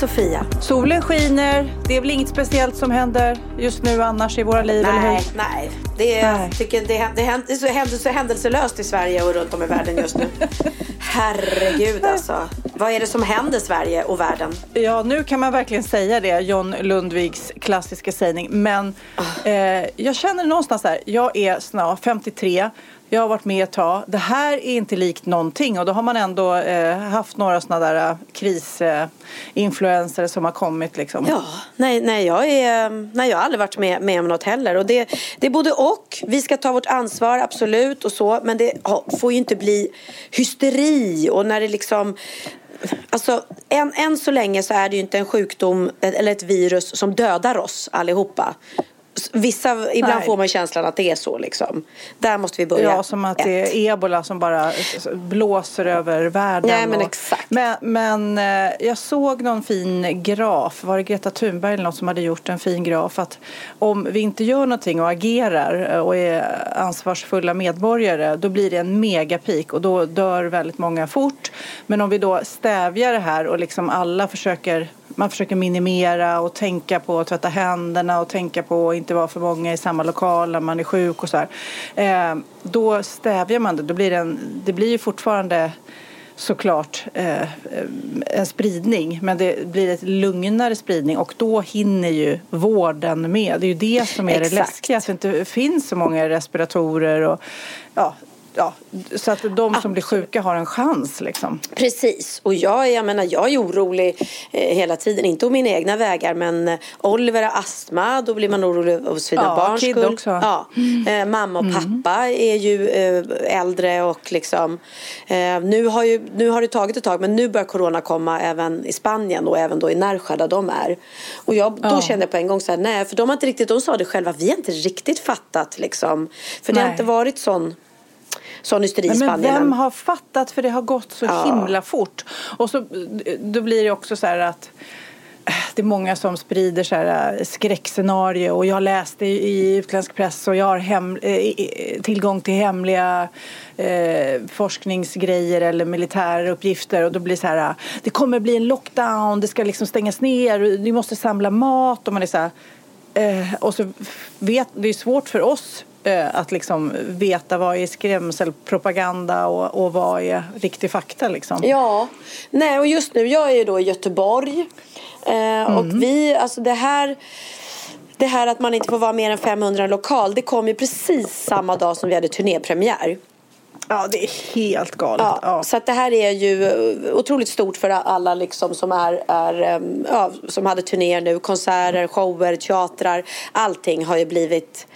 Sofia. Solen skiner, det är väl inget speciellt som händer just nu annars i våra liv, eller Nej, hur? nej. Det är, Nej. Tycker det, det, händer- det är så händelse, händelselöst i Sverige och runt om i världen just nu. Herregud alltså. Vad är det som händer Sverige och världen? Ja, nu kan man verkligen säga det, John Lundviks klassiska sägning. Men Ah. eh, jag känner någonstans där, jag är snart 53, jag har varit med ett tag. Det här är inte likt någonting och då har man ändå eh, haft några sådana där eh, krisinfluenser eh, som har kommit liksom. Ja, nej, nej, jag, är, nej, jag har aldrig varit med, med om något heller. Och det, det är både och. Vi ska ta vårt ansvar, absolut, och så. Men det får ju inte bli hysteri och när det liksom... Alltså, än, än så länge så är det ju inte en sjukdom eller ett virus som dödar oss allihopa. Vissa, ibland Nej. får man känslan att det är så liksom. Där måste vi börja. Ja, som att det är ebola som bara blåser över världen. Nej, men och- exakt. Men, men eh, jag såg någon fin graf, var det Greta Thunberg eller något som hade gjort en fin graf att om vi inte gör någonting och agerar eh, och är ansvarsfulla medborgare då blir det en megapik och då dör väldigt många fort. Men om vi då stävjar det här och liksom alla försöker man försöker minimera och tänka på att tvätta händerna och tänka på att inte vara för många i samma lokal när man är sjuk och så här. Eh, då stävjar man det. Då blir det, en, det blir ju fortfarande såklart eh, en spridning men det blir ett lugnare spridning och då hinner ju vården med. Det är ju det som är det Exakt. läskiga, att det inte finns så många respiratorer och ja, ja, så att de som blir sjuka har en chans liksom. Precis, och jag, är- jag menar jag är orolig eh, hela tiden, inte om mina egna vägar men eh, Oliver har astma, då blir man orolig av sina Ja, barns skull. också. Ja. Eh, mamma och pappa är ju äldre och liksom nu, har ju, nu har det tagit ett tag men nu börjar corona komma även i Spanien och även då i Närsjö där de är. Och jag, då Ja. kände jag på en gång så här, nej för de har inte riktigt, de sa det själva, vi har inte riktigt fattat liksom. För det har Nej. inte varit sån, sån hysteri i Nej, men Spanien. vem har fattat för det har gått så Ja. himla fort. Och så, då blir det också så här att eh, det är många som sprider så här eh, skräckscenario och jag läste i utländsk press och jag har hem, i- tillgång till hemliga eh, forskningsgrejer eller militäruppgifter och då blir det så här det kommer bli en lockdown, det ska liksom stängas ner, vi måste samla mat och man är så här Eh, och så vet, det är svårt för oss att liksom veta vad är skrämselpropaganda och, och vad är riktig fakta. Liksom. Ja, nej och just nu, jag är ju då i Göteborg. Eh, Och vi, alltså det här det här att man inte får vara mer än 500 i lokal det kom ju precis samma dag som vi hade turnépremiär. Ja, det är helt galet. Ja, Ja. Så det här är ju eh, otroligt stort för alla liksom som, är, är, ehm, ja, som hade turnéer nu. Konserter, shower, teatrar. Allting har ju blivit...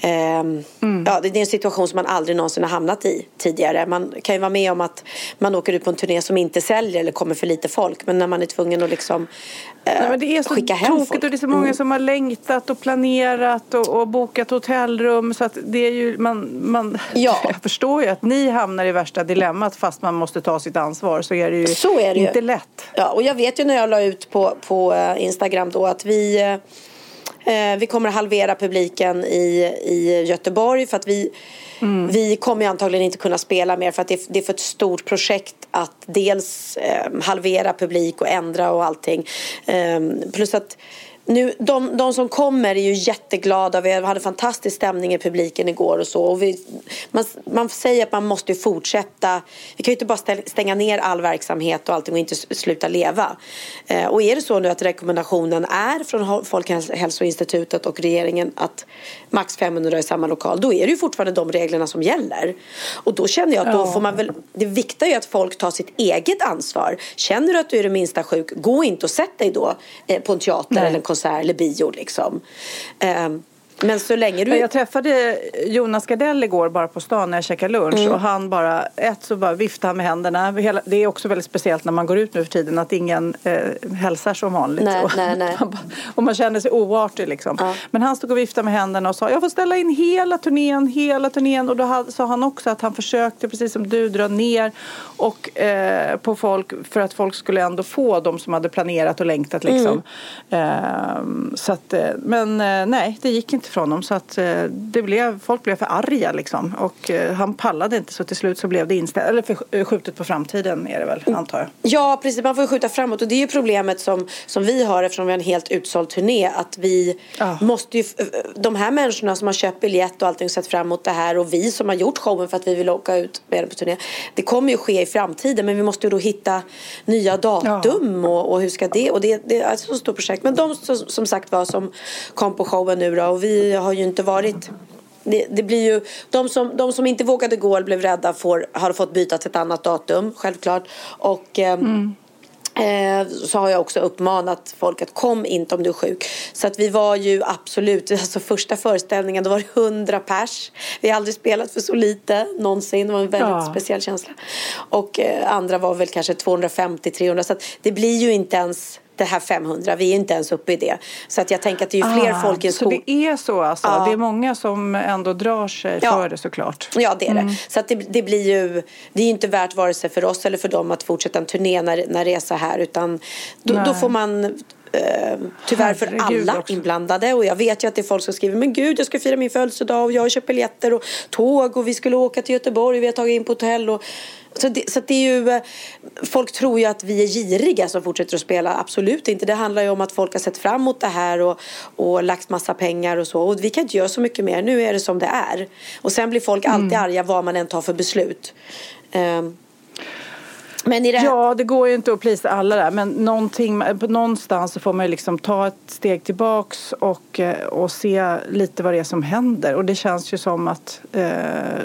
ehm, ja, det är en situation som man aldrig någonsin har hamnat i tidigare. Man kan ju vara med om att man åker ut på en turné som inte säljer eller kommer för lite folk. Men när man är tvungen att liksom eh, Nej, men det är så skicka hem folk. och det är så många Mm. som har längtat och planerat och, och bokat hotellrum så det är ju man, man Ja. jag förstår ju att ni hamnar i värsta dilemmat fast man måste ta sitt ansvar så är det ju är det ju. inte lätt. Ja, och jag vet ju när jag la ut på, på eh, Instagram då att vi, eh, vi kommer att halvera publiken i, i Göteborg för att vi, vi kommer antagligen inte kunna spela mer för att det, är- det är för ett stort projekt att dels eh, halvera publik och ändra och allting. Eh, plus att nu, de, de som kommer är ju jätteglada. Vi hade fantastisk stämning i publiken igår och så. Och vi, man, man säger att man måste fortsätta. Vi kan ju inte bara stänga ner all verksamhet och allting och inte sluta leva. Eh, och är det så nu att rekommendationen är från Folkhälsoinstitutet och regeringen att max 500 i samma lokal, då är det ju fortfarande de reglerna som gäller. Och då känner jag att då får man väl, det viktiga är ju att folk tar sitt eget ansvar. Känner du att du är det minsta sjuk, gå inte och sätt dig då eh, på en teater Nej. eller en konsert eller bio liksom. Um, men så länge du... Jag träffade Jonas Gardell igår bara på stan när jag käkade lunch mm. och han bara, ett så bara viftade med händerna. det är också väldigt speciellt när man går ut nu för tiden att ingen eh, hälsar som vanligt. Nej, och, nej, nej. och man känner sig oartig liksom. Ja. Men han stod och viftade med händerna och sa jag får ställa in hela turnén, hela turnén. Och då sa han också att han försökte, precis som du, dra ner och, eh, på folk för att folk skulle ändå få de som hade planerat och längtat liksom. Mm. Eh, så att, eh, men eh, nej, det gick inte för honom så att eh, det blev, folk blev för arga liksom. Och eh, han pallade inte så till slut så blev det inställt, eller förskjutet på framtiden är det väl antar jag. Ja precis, man får skjuta framåt och det är ju problemet som, som vi har eftersom vi har en helt utsåld turné att vi ja. måste ju, de här människorna som har köpt biljett och allting och sett fram emot det här och vi som har gjort showen för att vi vill åka ut med den på turné. Det kommer ju ske i framtiden men vi måste ju då hitta nya datum ja. och, och hur ska det och det, det är ett så stort projekt. Men de som, som sagt var som kom på showen nu då och vi har ju inte varit det, det, blir ju, de, som, de som inte vågade gå eller blev rädda får, har fått byta till ett annat datum, självklart. Och, eh, mm. Eh, så har jag också uppmanat folk att kom inte om du är sjuk. Så att vi var ju absolut, alltså första föreställningen då var det 100 pers. Vi har aldrig spelat för så lite någonsin, det var en väldigt ja. speciell känsla. Och eh, andra var väl kanske 250-300 så att det blir ju inte ens det här 500, vi är inte ens uppe i det. Så att jag tänker att det är fler ah, folk i. Så det är så alltså? Ja. Det är många som ändå drar sig ja. för det såklart? Ja, det är det. Mm. Så att det, det, blir ju, det är inte värt vare sig för oss eller för dem att fortsätta en turné när, när det är så här utan då, då får man Eh, tyvärr för alla också. inblandade. Och jag vet ju att det är folk som skriver men gud jag ska fira min födelsedag och jag har köpt biljetter och tåg och vi skulle åka till Göteborg och vi har tagit in på hotell. Och, så det, så det är ju, eh, folk tror ju att vi är giriga som fortsätter att spela. Absolut inte. Det handlar ju om att folk har sett fram emot det här och, och lagt massa pengar och så. Och vi kan inte göra så mycket mer. Nu är det som det är. Och sen blir folk alltid mm. arga vad man än tar för beslut. Um, det här... Ja, det går ju inte att plisa alla där men någonstans så får man ju liksom ta ett steg tillbaks och, eh, och se lite vad det är som händer. Och det känns ju som att eh,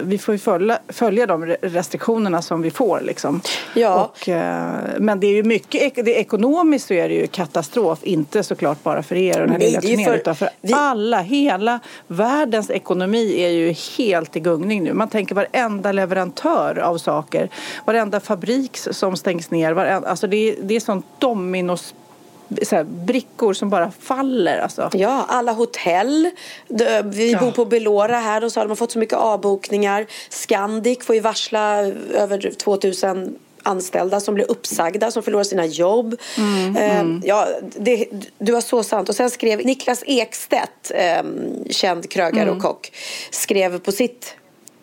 vi får följa, följa de restriktionerna som vi får. Liksom. Ja. Och, eh, men det är ju mycket, det, ekonomiskt så är det ju katastrof, inte såklart bara för er och den här lilla turnén för... utan för vi... alla, hela världens ekonomi är ju helt i gungning nu. Man tänker varenda leverantör av saker, varenda fabrik som stängs ner. Alltså det, är, det är sånt dominos så här, brickor som bara faller. Alltså. Ja, alla hotell. Vi ja. bor på Belora här och så har man fått så mycket avbokningar. Scandic får ju varsla över 2000 anställda som blir uppsagda, som förlorar sina jobb. Mm, eh, mm. Ja, det, du har så sant. Och sen skrev Niklas Ekstedt, eh, känd krögare mm. och kock, skrev på sitt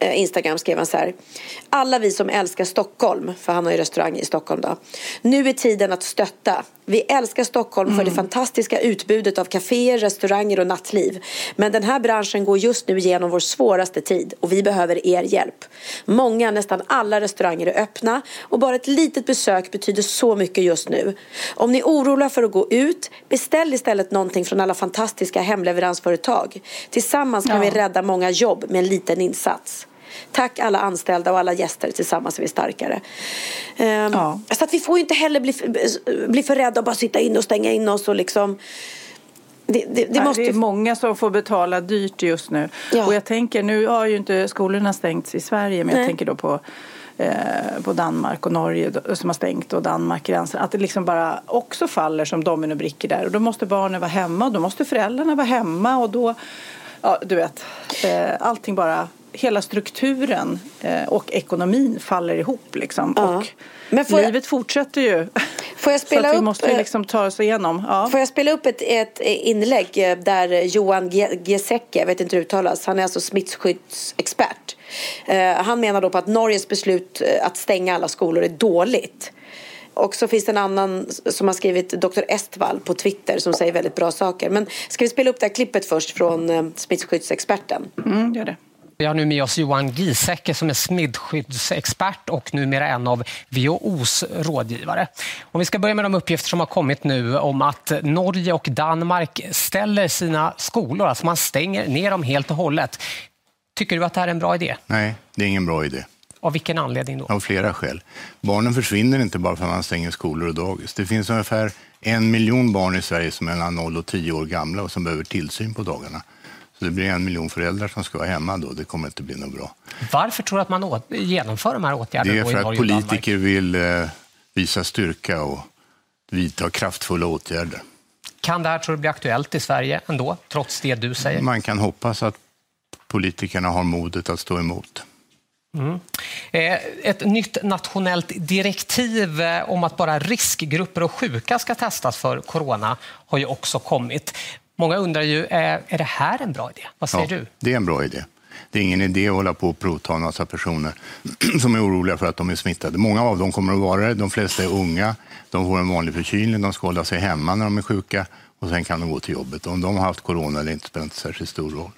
Instagram skrev han så här. Alla vi som älskar Stockholm, för han har ju restaurang i Stockholm då. Nu är tiden att stötta. Vi älskar Stockholm mm. för det mm. fantastiska utbudet av kaféer, restauranger och nattliv. Men den här branschen går just nu igenom vår svåraste tid och vi behöver er hjälp. Många, nästan alla restauranger är öppna och bara ett litet besök betyder så mycket just nu. Om ni är oroliga för att gå ut, beställ istället någonting från alla fantastiska hemleveransföretag. Tillsammans kan ja. vi rädda många jobb med en liten insats. Tack alla anställda och alla gäster, tillsammans är vi starkare. Um, ja. Så att vi får inte heller bli, bli för rädda och bara sitta in och stänga in oss och liksom det, det, det, måste... det, är många som får betala dyrt just nu. Ja. Och jag tänker, nu har ju inte skolorna stängts i Sverige, men Nej. jag tänker då på eh, på Danmark och Norge som har stängt och Danmark gränsen. Att det liksom bara också faller som dominobrickor där. Och då måste barnen vara hemma och då måste föräldrarna vara hemma och då, ja du vet, eh, allting bara hela strukturen eh, och ekonomin faller ihop. Liksom. Ja. Och livet jag, fortsätter ju. Får jag spela så vi upp, måste eh, liksom ta oss igenom. Ja. Får jag spela upp ett, ett inlägg eh, där Johan Giesecke, jag vet inte hur det uttalas, han är alltså smittskyddsexpert. han menar då på att Norges beslut att stänga alla skolor är dåligt. och så finns det en annan som har skrivit Dr. Estvall på Twitter som säger väldigt bra saker. Men ska vi spela upp det här klippet först från smittskyddsexperten? Mm, gör det. Vi har nu med oss Johan Giesecke som är smittskyddsexpert och numera en av WHOs rådgivare. Om vi ska börja med de uppgifter som har kommit nu om att Norge och Danmark ställer sina skolor, alltså man stänger ner dem helt och hållet. Tycker du att det här är en bra idé? Nej, det är ingen bra idé. Av vilken anledning då? Av flera skäl. Barnen försvinner inte bara för att man stänger skolor och dagis. Det finns ungefär en miljon barn i Sverige som är mellan 0 och 10 år gamla och som behöver tillsyn på dagarna. Så det blir en miljon föräldrar som ska vara hemma då. Det kommer inte bli något bra. Varför tror du att man genomför de här åtgärderna? Det är för att politiker vill eh, visa styrka och vidta kraftfulla åtgärder. Kan det här tror du bli aktuellt i Sverige ändå, trots det du säger? Man kan hoppas att politikerna har modet att stå emot. Mm. Eh, ett nytt nationellt direktiv eh, om att bara riskgrupper och sjuka ska testas för corona har ju också kommit. Många undrar ju, är det här en bra idé? Vad säger ja, du? Det är en bra idé. Det är ingen idé att hålla på och provta en massa personer som är oroliga för att de är smittade. Många av dem kommer att vara det. De flesta är unga. De får en vanlig förkylning. De ska hålla sig hemma när de är sjuka och sen kan de gå till jobbet. Om de har haft corona eller inte spelar inte särskilt stor roll.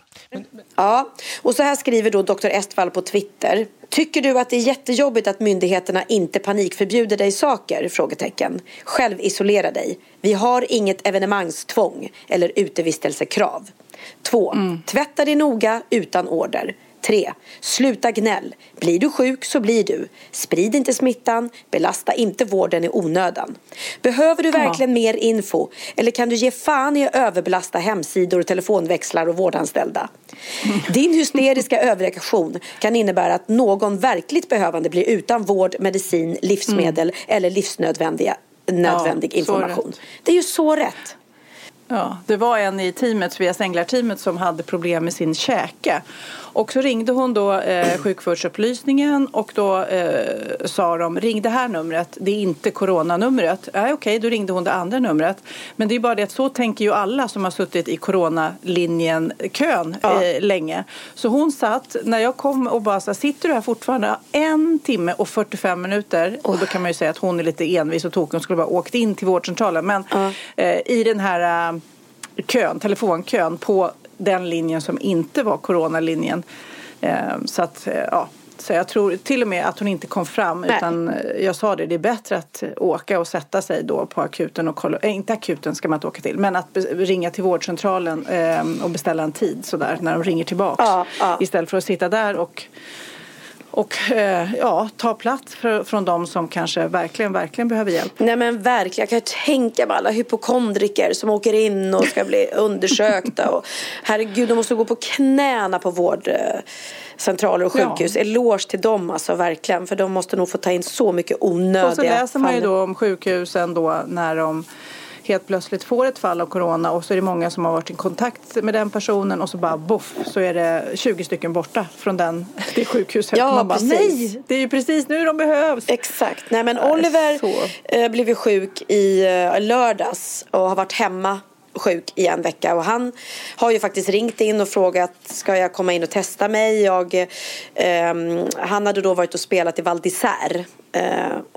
Ja, och så här skriver då Dr. Estvall på Twitter. Tycker du att det är jättejobbigt att myndigheterna inte panikförbjuder dig saker? Frågetecken. Själv isolera dig. Vi har inget evenemangstvång eller utevistelsekrav. 2. Mm. Tvätta dig noga utan order. 3. Sluta gnäll. Blir du sjuk så blir du. Sprid inte smittan. Belasta inte vården i onödan. Behöver du verkligen ja. mer info? Eller kan du ge fan i att överbelasta hemsidor, telefonväxlar och vårdanställda? Din hysteriska överreaktion kan innebära att någon verkligt behövande blir utan vård, medicin, livsmedel mm. eller livsnödvändiga nödvändig ja, information. Det är ju så rätt. Ja, det var en i teamet, Sveas Änglar-teamet som hade problem med sin käke. Och så ringde hon då eh, sjukvårdsupplysningen och då eh, sa de ring det här numret, det är inte coronanumret. Nej, okej, okay, då ringde hon det andra numret. Men det är bara det att så tänker ju alla som har suttit i coronalinjen kön ja. eh, länge. Så hon satt, när jag kom och bara sa, sitter du här fortfarande en timme och 45 minuter oh. och då kan man ju säga att hon är lite envis och tokig, hon skulle bara åkt in till vårdcentralen. Men uh. i den här eh, kön, telefonkön på den linjen som inte var coronalinjen. Eh, så att, eh, ja. Så jag tror till och med att hon inte kom fram Nej. utan eh, jag sa det, det är bättre att åka och sätta sig då på akuten och kolla, äh, inte akuten ska man inte åka till, men att ringa till vårdcentralen och beställa en tid sådär när de ringer tillbaks. Ja, ja. Istället för att sitta där och och eh, ja, ta plats för, från de som kanske verkligen, verkligen behöver hjälp. Nej men verkligen, jag kan tänka mig alla hypokondriker som åker in och ska bli undersökta och herregud, de måste gå på knäna på vårdcentraler och sjukhus. Ja. Eloge till dem alltså verkligen, för de måste nog få ta in så mycket onödiga Och så läser man ju då om sjukhusen då när de helt plötsligt får ett fall av corona och så är det många som har varit i kontakt med den personen och så bara boff så är det 20 stycken borta från den, det sjukhuset. Ja, man bara, precis. nej, det är ju precis nu de behövs. Exakt. Nej, men Oliver äh, blev sjuk i äh, lördags och har varit hemma sjuk i en vecka och han har ju faktiskt ringt in och frågat ska jag komma in och testa mig. Jag, eh, han hade då varit och spelat i Val d'Isère eh,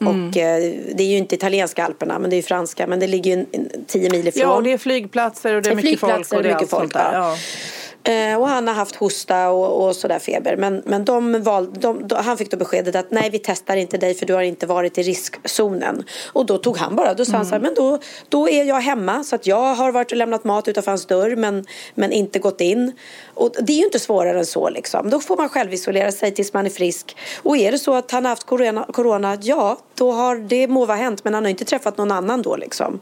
mm. och eh, det är ju inte italienska alperna men det är franska men det ligger ju tio mil ifrån. Ja och det är flygplatser och det är, det är mycket folk och det är mycket folk. Där. Ja. Eh, och han har haft hosta och, och sådär feber. Men, men de val, de, de, han fick då beskedet att nej vi testar inte dig för du har inte varit i riskzonen. Och då tog han bara, då sa mm. han så här, men då, då är jag hemma. Så att jag har varit och lämnat mat utanför hans dörr men, men inte gått in. Och det är ju inte svårare än så liksom. Då får man själv isolera sig tills man är frisk. Och är det så att han har haft corona, corona ja då har det må vara hänt men han har inte träffat någon annan då liksom.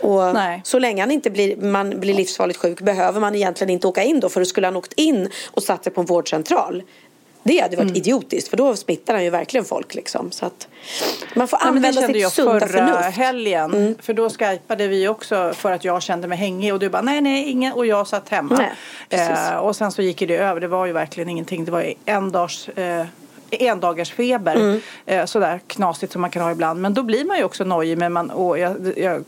Och nej. så länge han inte blir, man blir livsfarligt sjuk behöver man egentligen inte åka in då för då skulle han åkt in och satt sig på en vårdcentral. Det hade varit mm. idiotiskt för då smittar han ju verkligen folk liksom. Så att man får använda Nej, sitt sunda förnuft. Jag förra helgen. Mm. För då skypade vi också för att jag kände mig hängig och du bara nej nej ingen och jag satt hemma. Nej, eh, och sen så gick det över. Det var ju verkligen ingenting. Det var en dags eh, endagars feber. Mm. Eh, sådär knasigt som man kan ha ibland. Men då blir man ju också nojig. Men man, och jag, jag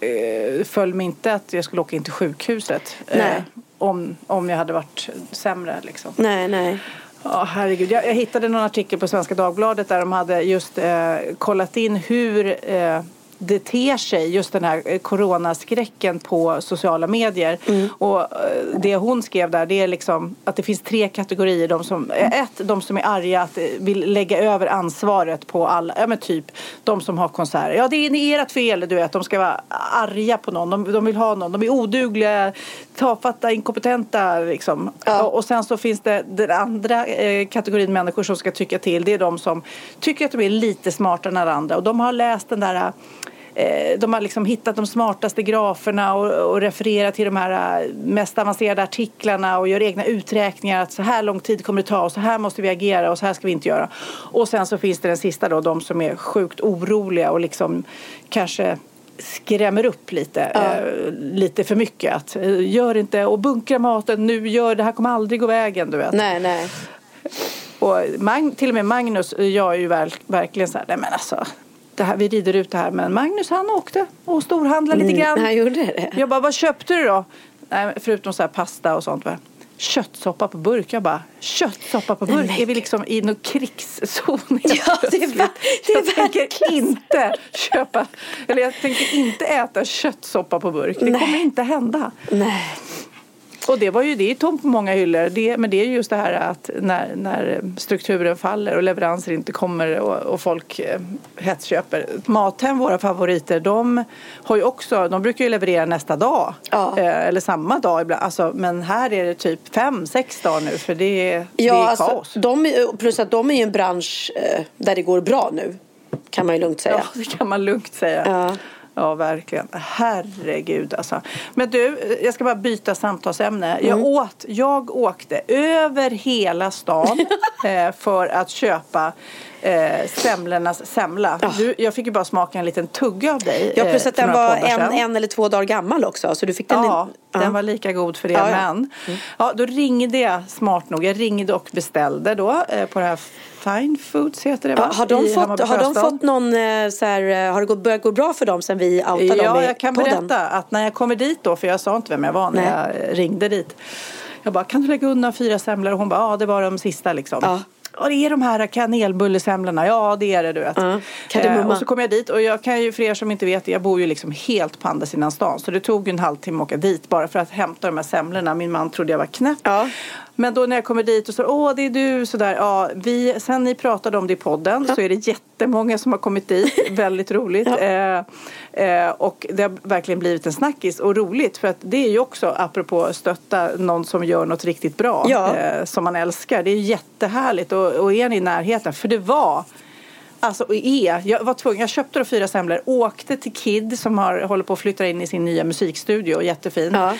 eh, föll mig inte att jag skulle åka in till sjukhuset. Eh, om, om jag hade varit sämre liksom. Nej, nej. Ja, herregud. Jag, jag hittade någon artikel på Svenska Dagbladet där de hade just eh, kollat in hur eh, det ter sig, just den här eh, coronaskräcken på sociala medier. Mm. Och eh, det hon skrev där, det är liksom att det finns tre kategorier. De som, eh, ett, de som är arga, att vill lägga över ansvaret på alla, ja men typ de som har konserter. Ja, det är ert fel, du vet. De ska vara arga på någon, de, de vill ha någon, de är odugliga, tafatta, inkompetenta liksom. Ja. Och, sen så finns det den andra eh, kategorin människor som ska tycka till. Det är de som tycker att de är lite smartare än andra och de har läst den där Eh, de har liksom hittat de smartaste graferna och, och refererar till de här eh, mest avancerade artiklarna och gör egna uträkningar att så här lång tid kommer det ta och så här måste vi agera och så här ska vi inte göra. Och sen så finns det den sista då, de som är sjukt oroliga och liksom kanske skrämmer upp lite, ja. eh, lite för mycket. Att, eh, gör inte och bunkra maten nu, gör det här kommer aldrig gå vägen. Du vet. Nej, nej. Och Mag, till och med Magnus jag är ju verk, verkligen så här, nej men alltså det här, vi rider ut det här. Men Magnus han åkte och storhandlade lite mm, grann. Han gjorde det. Jag bara, vad köpte du då? Nej, förutom så här pasta och sånt. Köttsoppa på burk. Jag bara, köttsoppa på burk? Nej, är vi liksom i någon krigszon Ja, det är, va, det är Jag tänker inte köpa, eller jag tänker inte äta köttsoppa på burk. Det Nej. kommer inte hända. Nej. Och det var ju det är tomt på många hyllor. Det, men det är just det här att när, när strukturen faller och leveranser inte kommer och, och folk eh, hetsköper. Mathem, våra favoriter, de har ju också, de brukar ju leverera nästa dag. Ja. Eh, eller samma dag ibland. Alltså, men här är det typ fem, sex dagar nu för det, ja, det är alltså, kaos. De, plus att de är ju en bransch eh, där det går bra nu. Kan man ju lugnt säga. Ja, det kan man lugnt säga. Ja. Ja, verkligen. Herregud alltså. Men du, jag ska bara byta samtalsämne. Jag, mm. åt, jag åkte över hela stan eh, för att köpa eh, semlornas semla. Oh. Du, jag fick ju bara smaka en liten tugga av dig. Ja, plus att eh, den var en, en eller två dagar gammal också. Så du fick den ja, i, den var lika god för det. Ja, men mm. ja, då ringde jag smart nog. Jag ringde och beställde då eh, på det här Fine Foods heter det va? har, de fått, har de fått någon eh, så här, eh, har det börjat gå bra för dem sen vi outade ja, dem Ja, jag kan podden? berätta att när jag kommer dit då, för jag sa inte vem jag var när Nej. jag ringde dit. Jag bara, kan du lägga undan fyra semlor? Och hon bara, ja det var de sista liksom. Ja. Och det är de här kanelbullesemlorna. Ja, det är det du vet. Eh, och så kom jag dit och jag kan ju för er som inte vet, jag bor ju liksom helt på andra sidan stan. Så det tog en halvtimme att åka dit bara för att hämta de här semlorna. Min man trodde jag var knäpp. Uh. Men då när jag kommer dit och så, åh det är du, sådär. Ja, vi, sen ni pratade om det i podden ja. så är det jättemånga som har kommit dit. Väldigt roligt. Ja. Eh, eh, och det har verkligen blivit en snackis och roligt. För att det är ju också, apropå stötta någon som gör något riktigt bra. Ja. Eh, som man älskar. Det är jättehärligt och, och är ni i närheten. För det var Alltså och är, jag var tvungen, jag köpte då fyra semlor, åkte till Kid som har, håller på att flytta in i sin nya musikstudio, jättefin. Ja.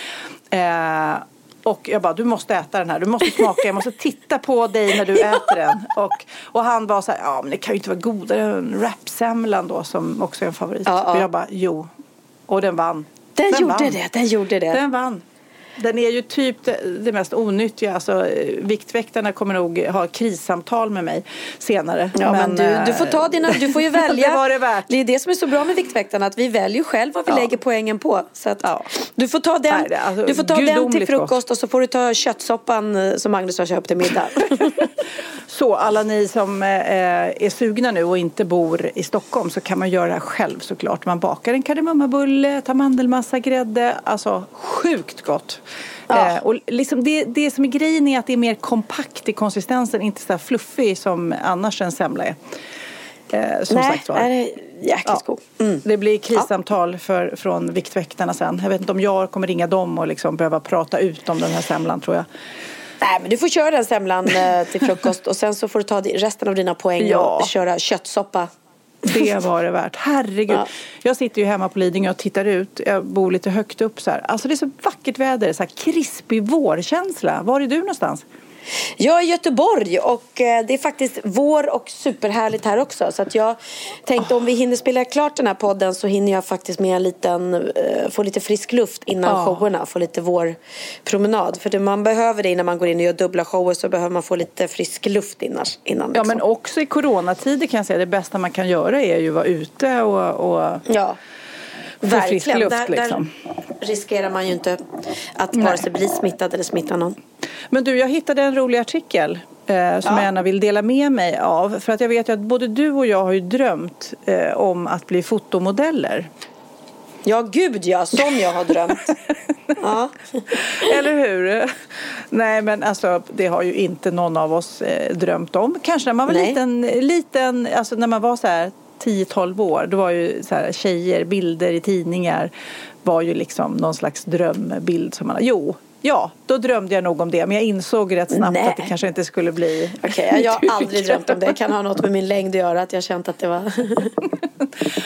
Eh, och jag bara, du måste äta den här, du måste smaka, jag måste titta på dig när du äter den. Och, och han var så här, ja men det kan ju inte vara godare än rapsemlan då som också är en favorit. Ja, ja. Och jag bara, jo. Och den vann. Den, den gjorde vann. det, den gjorde det. Den vann. Den är ju typ det, mest onyttiga. Alltså, Viktväktarna kommer nog ha krissamtal med mig senare. Ja, men, men du, du, får ta dina, du får ju välja. det var det värt. Det är det som är så bra med Viktväktarna, att vi väljer själv vad vi ja. lägger poängen på. Så att ja. Du får ta den, Nej, alltså, du får ta den till frukost gott. och så får du ta köttsoppan eh, som Magnus har köpt till middag. så alla ni som eh, är sugna nu och inte bor i Stockholm så kan man göra det själv såklart. Man bakar en kardemummabulle, tar mandelmassa, grädde. Alltså sjukt gott. Ja. Eh, och liksom det, det som är grejen är att det är mer kompakt i konsistensen, inte så här fluffig som annars en semla är. Eh, som Nej, sagt var. är jäkligt ja. god. Mm. Det blir krissamtal för, från Viktväktarna sen. Jag vet inte om jag kommer ringa dem och liksom behöva prata ut om den här semlan tror jag. Nej men du får köra den semlan eh, till frukost och sen så får du ta resten av dina poäng ja. och köra köttsoppa det var det värt. Herregud. Ja. Jag sitter ju hemma på Lidingö och tittar ut. Jag bor lite högt upp så här. Alltså det är så vackert väder. Så här krispig vårkänsla. Var är du någonstans? Jag är i Göteborg och eh, det är faktiskt vår och superhärligt här också. Så att jag tänkte om vi hinner spela klart den här podden så hinner jag faktiskt med en liten, eh, få lite frisk luft innan oh. showerna. Få lite vårpromenad. För man behöver det innan man går in och gör dubbla shower så behöver man få lite frisk luft innan. innan liksom. Ja men också i coronatider kan jag säga det bästa man kan göra är ju att vara ute och, och... Ja. Verkligen. frisk luft. Där, liksom. där riskerar man ju inte att vare sig bli smittad eller smitta någon. Men du, jag hittade en rolig artikel. eh, som jag gärna vill dela med mig av. För att jag vet ju att både du och jag har ju drömt eh, om att bli fotomodeller. Ja, gud ja. Som jag har drömt. ja. Eller hur? Nej, men alltså det har ju inte någon av oss eh, drömt om. Kanske när man var Nej. liten, liten, alltså när man var så här 10-12 år. Då var ju så här tjejer, bilder i tidningar var ju liksom någon slags drömbild som man Jo, ja, då drömde jag nog om det. Men jag insåg rätt snabbt Nej. att det kanske inte skulle bli Okej, jag har aldrig drömt om det. Det kan ha något med min längd att göra. Att jag känt att det var...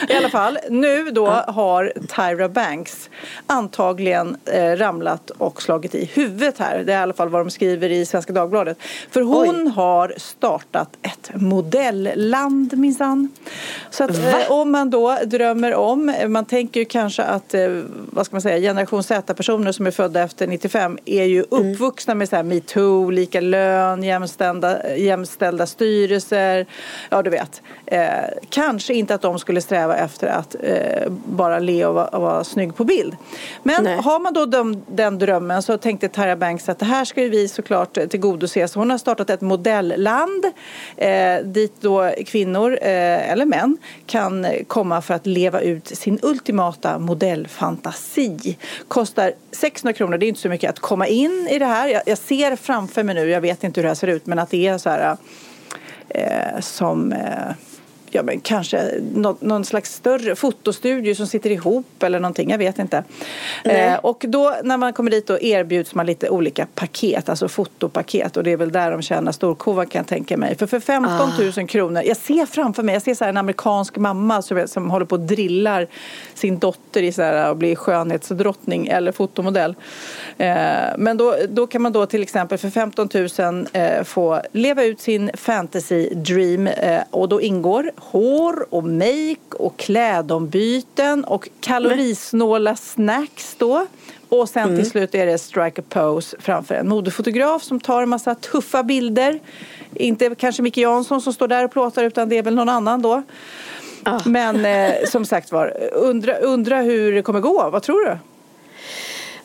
I alla fall, nu då har Tyra Banks antagligen eh, ramlat och slagit i huvudet här. Det är i alla fall vad de skriver i Svenska Dagbladet. För hon har startat ett modellland minsann. Så att eh, om man då drömmer om, man tänker ju kanske att, eh, vad ska man säga, generation Z-personer som är födda efter 95 är ju uppvuxna med så här metoo, lika lön, jämställda, jämställda styrelser. Ja, du vet. Eh, kanske inte att de skulle sträva efter att eh, bara le och vara, vara snygg på bild. Men Nej. har man då den, den drömmen så tänkte Tyra Banks att det här ska ju vi såklart tillgodose. Så hon har startat ett modellland eh, dit då kvinnor eh, eller män kan komma för att leva ut sin ultimata modellfantasi. Kostar 600 kronor, det är inte så mycket att komma in i det här. Jag, jag ser framför mig nu, jag vet inte hur det här ser ut, men att det är så här eh, som eh, ja, men kanske någon, någon slags större fotostudio som sitter ihop eller någonting, jag vet inte. Eh, och då när man kommer dit då erbjuds man lite olika paket, alltså fotopaket och det är väl där de tjänar storkovan kan jag tänka mig. För för 15 000 kronor, jag ser framför mig, jag ser så här en amerikansk mamma som, som håller på och drillar sin dotter i så här, att bli skönhetsdrottning eller fotomodell. Eh, men då, då kan man då till exempel för 15 000 eh, få leva ut sin fantasy dream eh, och då ingår hår och make och klädombyten och kalorisnåla snacks då. Och sen till slut är det strike a pose framför en modefotograf som tar en massa tuffa bilder. Inte kanske Micke Jansson som står där och plåtar utan det är väl någon annan då. Men eh, som sagt var, undra, undra hur det kommer gå. Vad tror du?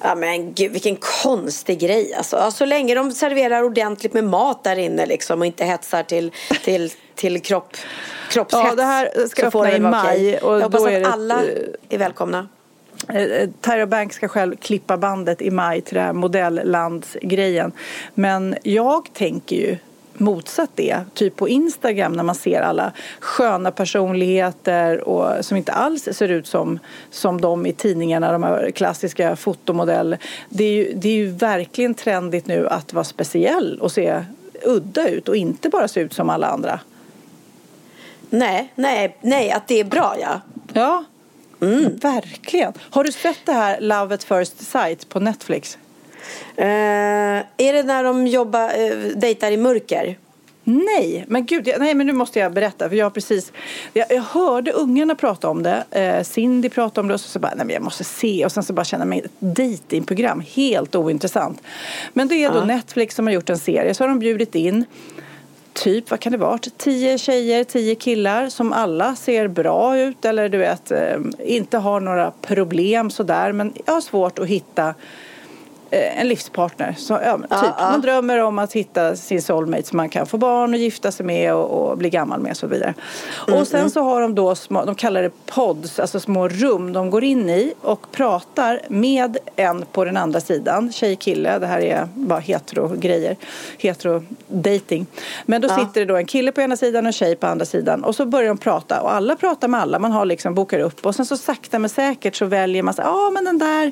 Ja men gud vilken konstig grej alltså. Ja, Så länge de serverar ordentligt med mat där inne liksom och inte hetsar till, till, till kropp, kroppshets. Ja, det här ska öppna i maj och Jag hoppas då är att det- alla är välkomna. Eh, Tyra Banks ska själv klippa bandet i maj till det här modelllandsgrejen. Men jag tänker ju motsatt det, typ på Instagram när man ser alla sköna personligheter och som inte alls ser ut som, som de i tidningarna, de här klassiska fotomodell. Det är, ju, det är ju verkligen trendigt nu att vara speciell och se udda ut och inte bara se ut som alla andra. Nej, nej, nej, att det är bra ja. Ja, verkligen. Har du sett det här Love at first sight på Netflix? Eh, är det när de jobbar, uh, dejtar i mörker? Nej, men gud, jag, nej men nu måste jag berätta för jag har precis, jag, jag hörde ungarna prata om det, eh, Cindy prata om det och så, så bara, nej men jag måste se och sen så bara känna mig ett datingprogram, helt ointressant. Men det är då Netflix som har gjort en serie, så har de bjudit in typ, vad kan det vara, tio tjejer, tio killar som alla ser bra ut eller du vet, eh, inte har några problem sådär men jag har svårt att hitta eh, en livspartner. Så, ja, typ, Man drömmer om att hitta sin soulmate som man kan få barn och gifta sig med och, och bli gammal med och så vidare. och sen så har de då, små, de kallar det pods, alltså små rum de går in i och pratar med en på den andra sidan, tjej, kille, det här är bara hetero-grejer, hetero-dating. Men då sitter det då en kille på ena sidan och en tjej på andra sidan och så börjar de prata och alla pratar med alla, man har liksom bokar upp och sen så sakta men säkert så väljer man, ja ah, men den där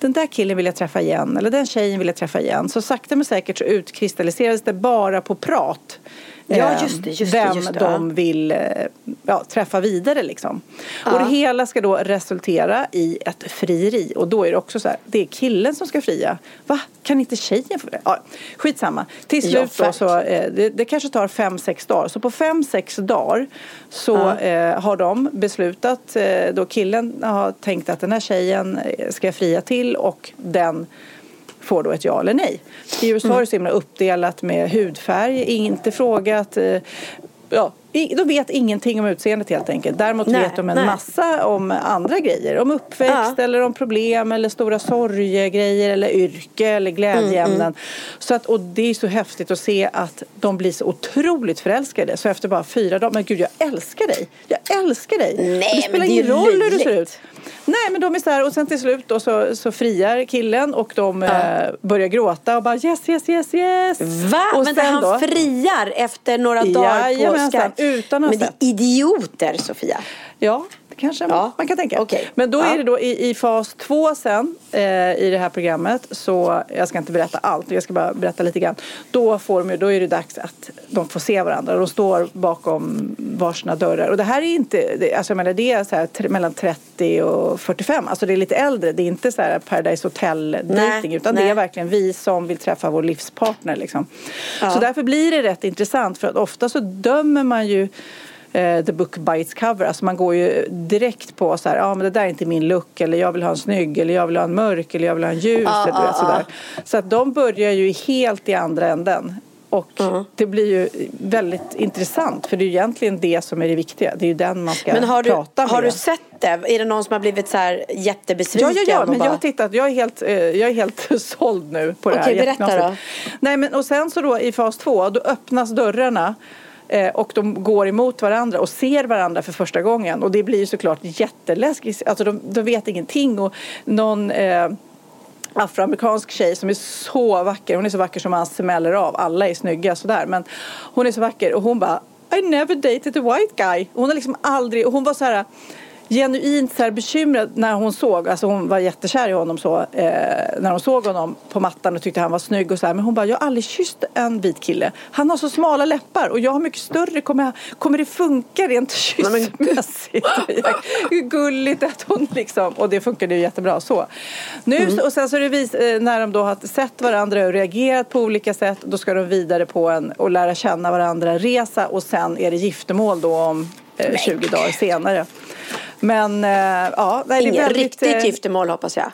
den där killen vill jag träffa igen eller den tjejen vill jag träffa igen. Så sakta men säkert så utkristalliserades det bara på prat. Ja, eh, just det, just vem just det, de ja. vill eh, ja, träffa vidare liksom. Och det hela ska då resultera i ett frieri. Och då är det också så här, det är killen som ska fria. Va? Kan inte tjejen få det? Ja, skitsamma. Till Ja, slut då så, eh, det, det kanske tar fem, sex dagar. Så på fem, sex dagar så eh, har de beslutat, då killen har tänkt att den här tjejen ska jag fria till och den får då ett ja eller nej. I USA är det så himla uppdelat med hudfärg, inte frågat, eh, ja, de vet ingenting om utseendet helt enkelt. Däremot Nej, vet de en nej. massa om andra grejer. Om uppväxt Ja. eller om problem eller stora sorgegrejer eller yrke eller glädjeämnen. Mm, Så att, och det är så häftigt att se att de blir så otroligt förälskade. Så efter bara fyra dagar, men gud jag älskar dig. Jag älskar dig. Nej, Och det spelar ingen roll hur du ser ut. Nej men de är så här och sen till slut då så, så friar killen och de eh, börjar gråta och bara yes yes yes yes. Va? Och men han då- friar efter några dagar på Skype. utan att Men det är idioter, Sofia. Ja, kanske Ja. man kan tänka. Okej. Men då Ja. är det då i, i fas två sen eh, i det här programmet så, jag ska inte berätta allt, jag ska bara berätta lite grann. Då, får de, då är det dags att de får se varandra. De står bakom varsina dörrar. Och det här är inte, det, alltså jag menar det är så här, mellan 30 och 45, alltså det är lite äldre. Det är inte så här Paradise Hotel dating utan det nej. är verkligen vi som vill träffa vår livspartner liksom. Så därför blir det rätt intressant för att ofta så dömer man ju eh, the book by its cover. Alltså man går ju direkt på så här, ja men det där är inte min look eller jag vill ha en snygg eller jag vill ha en mörk eller jag vill ha en ljus. Ja, eller, du vet, ja, sådär. Så att de börjar ju helt i andra änden. Och det blir ju väldigt intressant för det är ju egentligen det som är det viktiga. Det är ju den man ska Men har du, prata med. har du sett det? Är det någon som har blivit så här jättebesviken? Ja, ja, ja, men bara- jag har tittat. Jag är helt, eh, jag är helt såld nu på det här. Okej, berätta Jättekonstigt. Nej, men och sen så då i fas två, då öppnas dörrarna Eh, och de går emot varandra och ser varandra för första gången. Och det blir ju såklart jätteläskigt. Alltså de, de vet ingenting och någon eh, afroamerikansk tjej som är så vacker. Hon är så vacker som man smäller av. Alla är snygga sådär. Men hon är så vacker och hon bara I never dated a white guy. Hon har liksom aldrig, och hon var så här genuint så här bekymrad när hon såg, alltså hon var jättekär i honom så, eh, när hon såg honom på mattan och tyckte han var snygg och så här. Men hon bara, jag har aldrig kysst en vit kille. Han har så smala läppar och jag har mycket större. Kommer, jag, kommer det funka rent kyssmässigt? Hur gulligt att hon liksom, och det funkade ju jättebra så. Nu, så- och sen så det vis, eh, när de då har sett varandra och reagerat på olika sätt, då ska de vidare på en och lära känna varandra resa och sen är det giftermål då om eh, 20 dagar senare. Men eh, ja, det är Inget väldigt... riktigt eh, giftermål hoppas jag.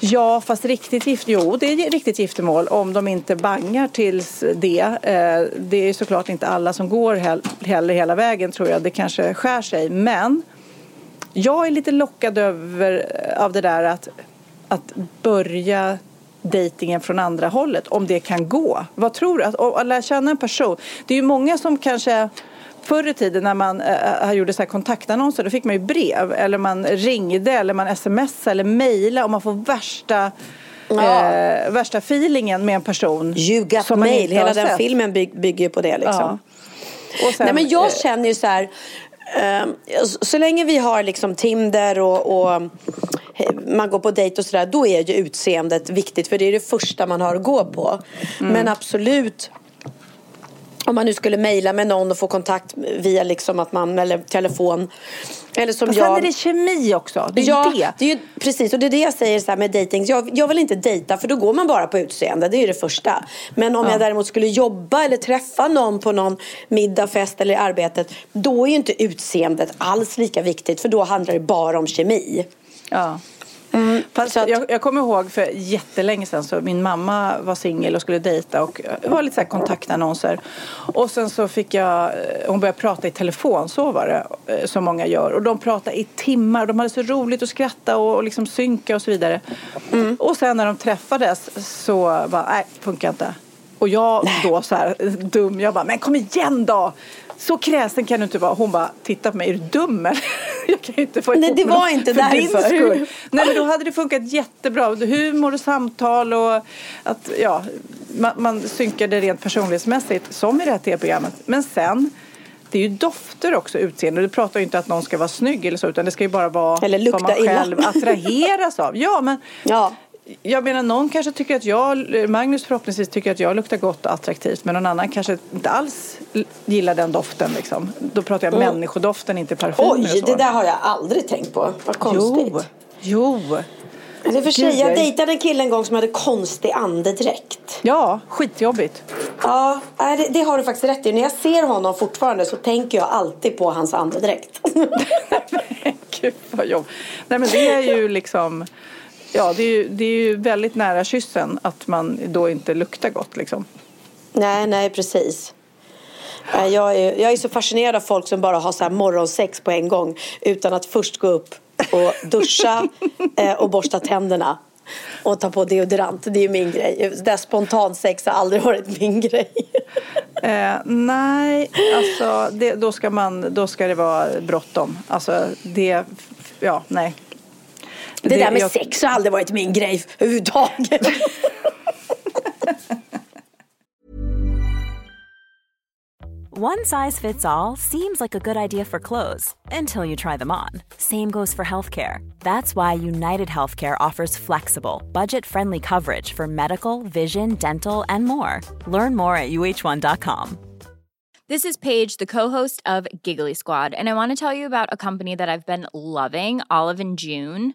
Ja, fast riktigt gift, jo det är riktigt giftermål om de inte bangar tills det. Eh, det är såklart inte alla som går hel- heller hela vägen tror jag. Det kanske skär sig. Men jag är lite lockad över av det där att, att börja dejtingen från andra hållet, om det kan gå. Vad tror du? Att, att lära känna en person. Det är ju många som kanske Förr i tiden när man äh, gjorde så här kontaktannonser då fick man ju brev eller man ringde eller man smsade eller mejlade och man får värsta, Ja. eh, värsta feelingen med en person. You got som mail. Hela den sett. filmen by- bygger på det liksom. Ja. Sen, Nej men jag eh, känner ju så här. ehm, så- så länge vi har liksom Tinder och, och eh, man går på dejt och sådär. Då är ju utseendet viktigt. För det är det första man har att gå på. Mm. Men absolut. Om man nu skulle mejla med någon och få kontakt via liksom att man, eller telefon. Eller som och jag. sen är det kemi också. Det är ja, det. det är ju, precis. Och det är det jag säger så med dating. Jag, jag vill inte dejta för då går man bara på utseende. Det är ju det första. Men om jag däremot skulle jobba eller träffa någon på någon middag, fest eller i arbetet. Då är ju inte utseendet alls lika viktigt. För då handlar det bara om kemi. Ja. Fast så att- jag, jag kommer ihåg för jättelänge sedan så min mamma var singel och skulle dejta och det var lite så här kontaktannonser. Och sen så fick jag, eh, hon började prata i telefon, så var det, eh, som många gör. Och de pratade i timmar, de hade så roligt att skratta och, och liksom synka och så vidare. Och sen när de träffades så bara, nej, funkar inte. Och jag då så här dum, jag bara, men kom igen då! Så kräsen kan du inte vara. Hon bara, titta på mig, är du dum eller? Jag kan ju inte få Nej, det var inte för därför. din skull. Nej men då hade det funkat jättebra. Humor och samtal och att ja, man, man synkade rent personlighetsmässigt som i det här tv-programmet. Men sen det är ju dofter också, utseende. Du pratar ju inte att någon ska vara snygg eller så utan det ska ju bara vara Eller lukta vad man illa. själv attraheras av. Ja men Ja. Jag menar någon kanske tycker att jag, Magnus förhoppningsvis tycker att jag luktar gott och attraktivt men någon annan kanske inte alls gillar den doften liksom. Då pratar jag människodoften, inte parfymer och Oj, det där har jag aldrig tänkt på. Vad konstigt. Jo, jo. Eller för sig, jag dejtade en kille en gång som hade konstig andedräkt. Ja, skitjobbigt. Ja, det, det har du faktiskt rätt i. När jag ser honom fortfarande så tänker jag alltid på hans andedräkt. Gud vad jobb. Nej men det är ju liksom Ja, det är ju, det är ju väldigt nära kyssen att man då inte luktar gott liksom. nej, nej, precis. Jag är, jag är så fascinerad av folk som bara har så här morgonsex på en gång utan att först gå upp och duscha eh, och borsta tänderna och ta på deodorant. Det är ju min grej. Det där spontansex har aldrig varit min grej. Eh, nej, alltså det, då, ska man, då ska det vara bråttom. Alltså det, ja, nej. Det, där med jag- sex har aldrig varit min grej överhuvudtaget. One size fits all seems like a good idea for clothes until you try them on. Same goes for healthcare. That's why United Healthcare offers flexible, budget friendly coverage for medical, vision, dental, and more. Learn more at uh1.com. This is Paige, the co-host of Giggly Squad, and I want to tell you about a company that I've been loving, Olive and June.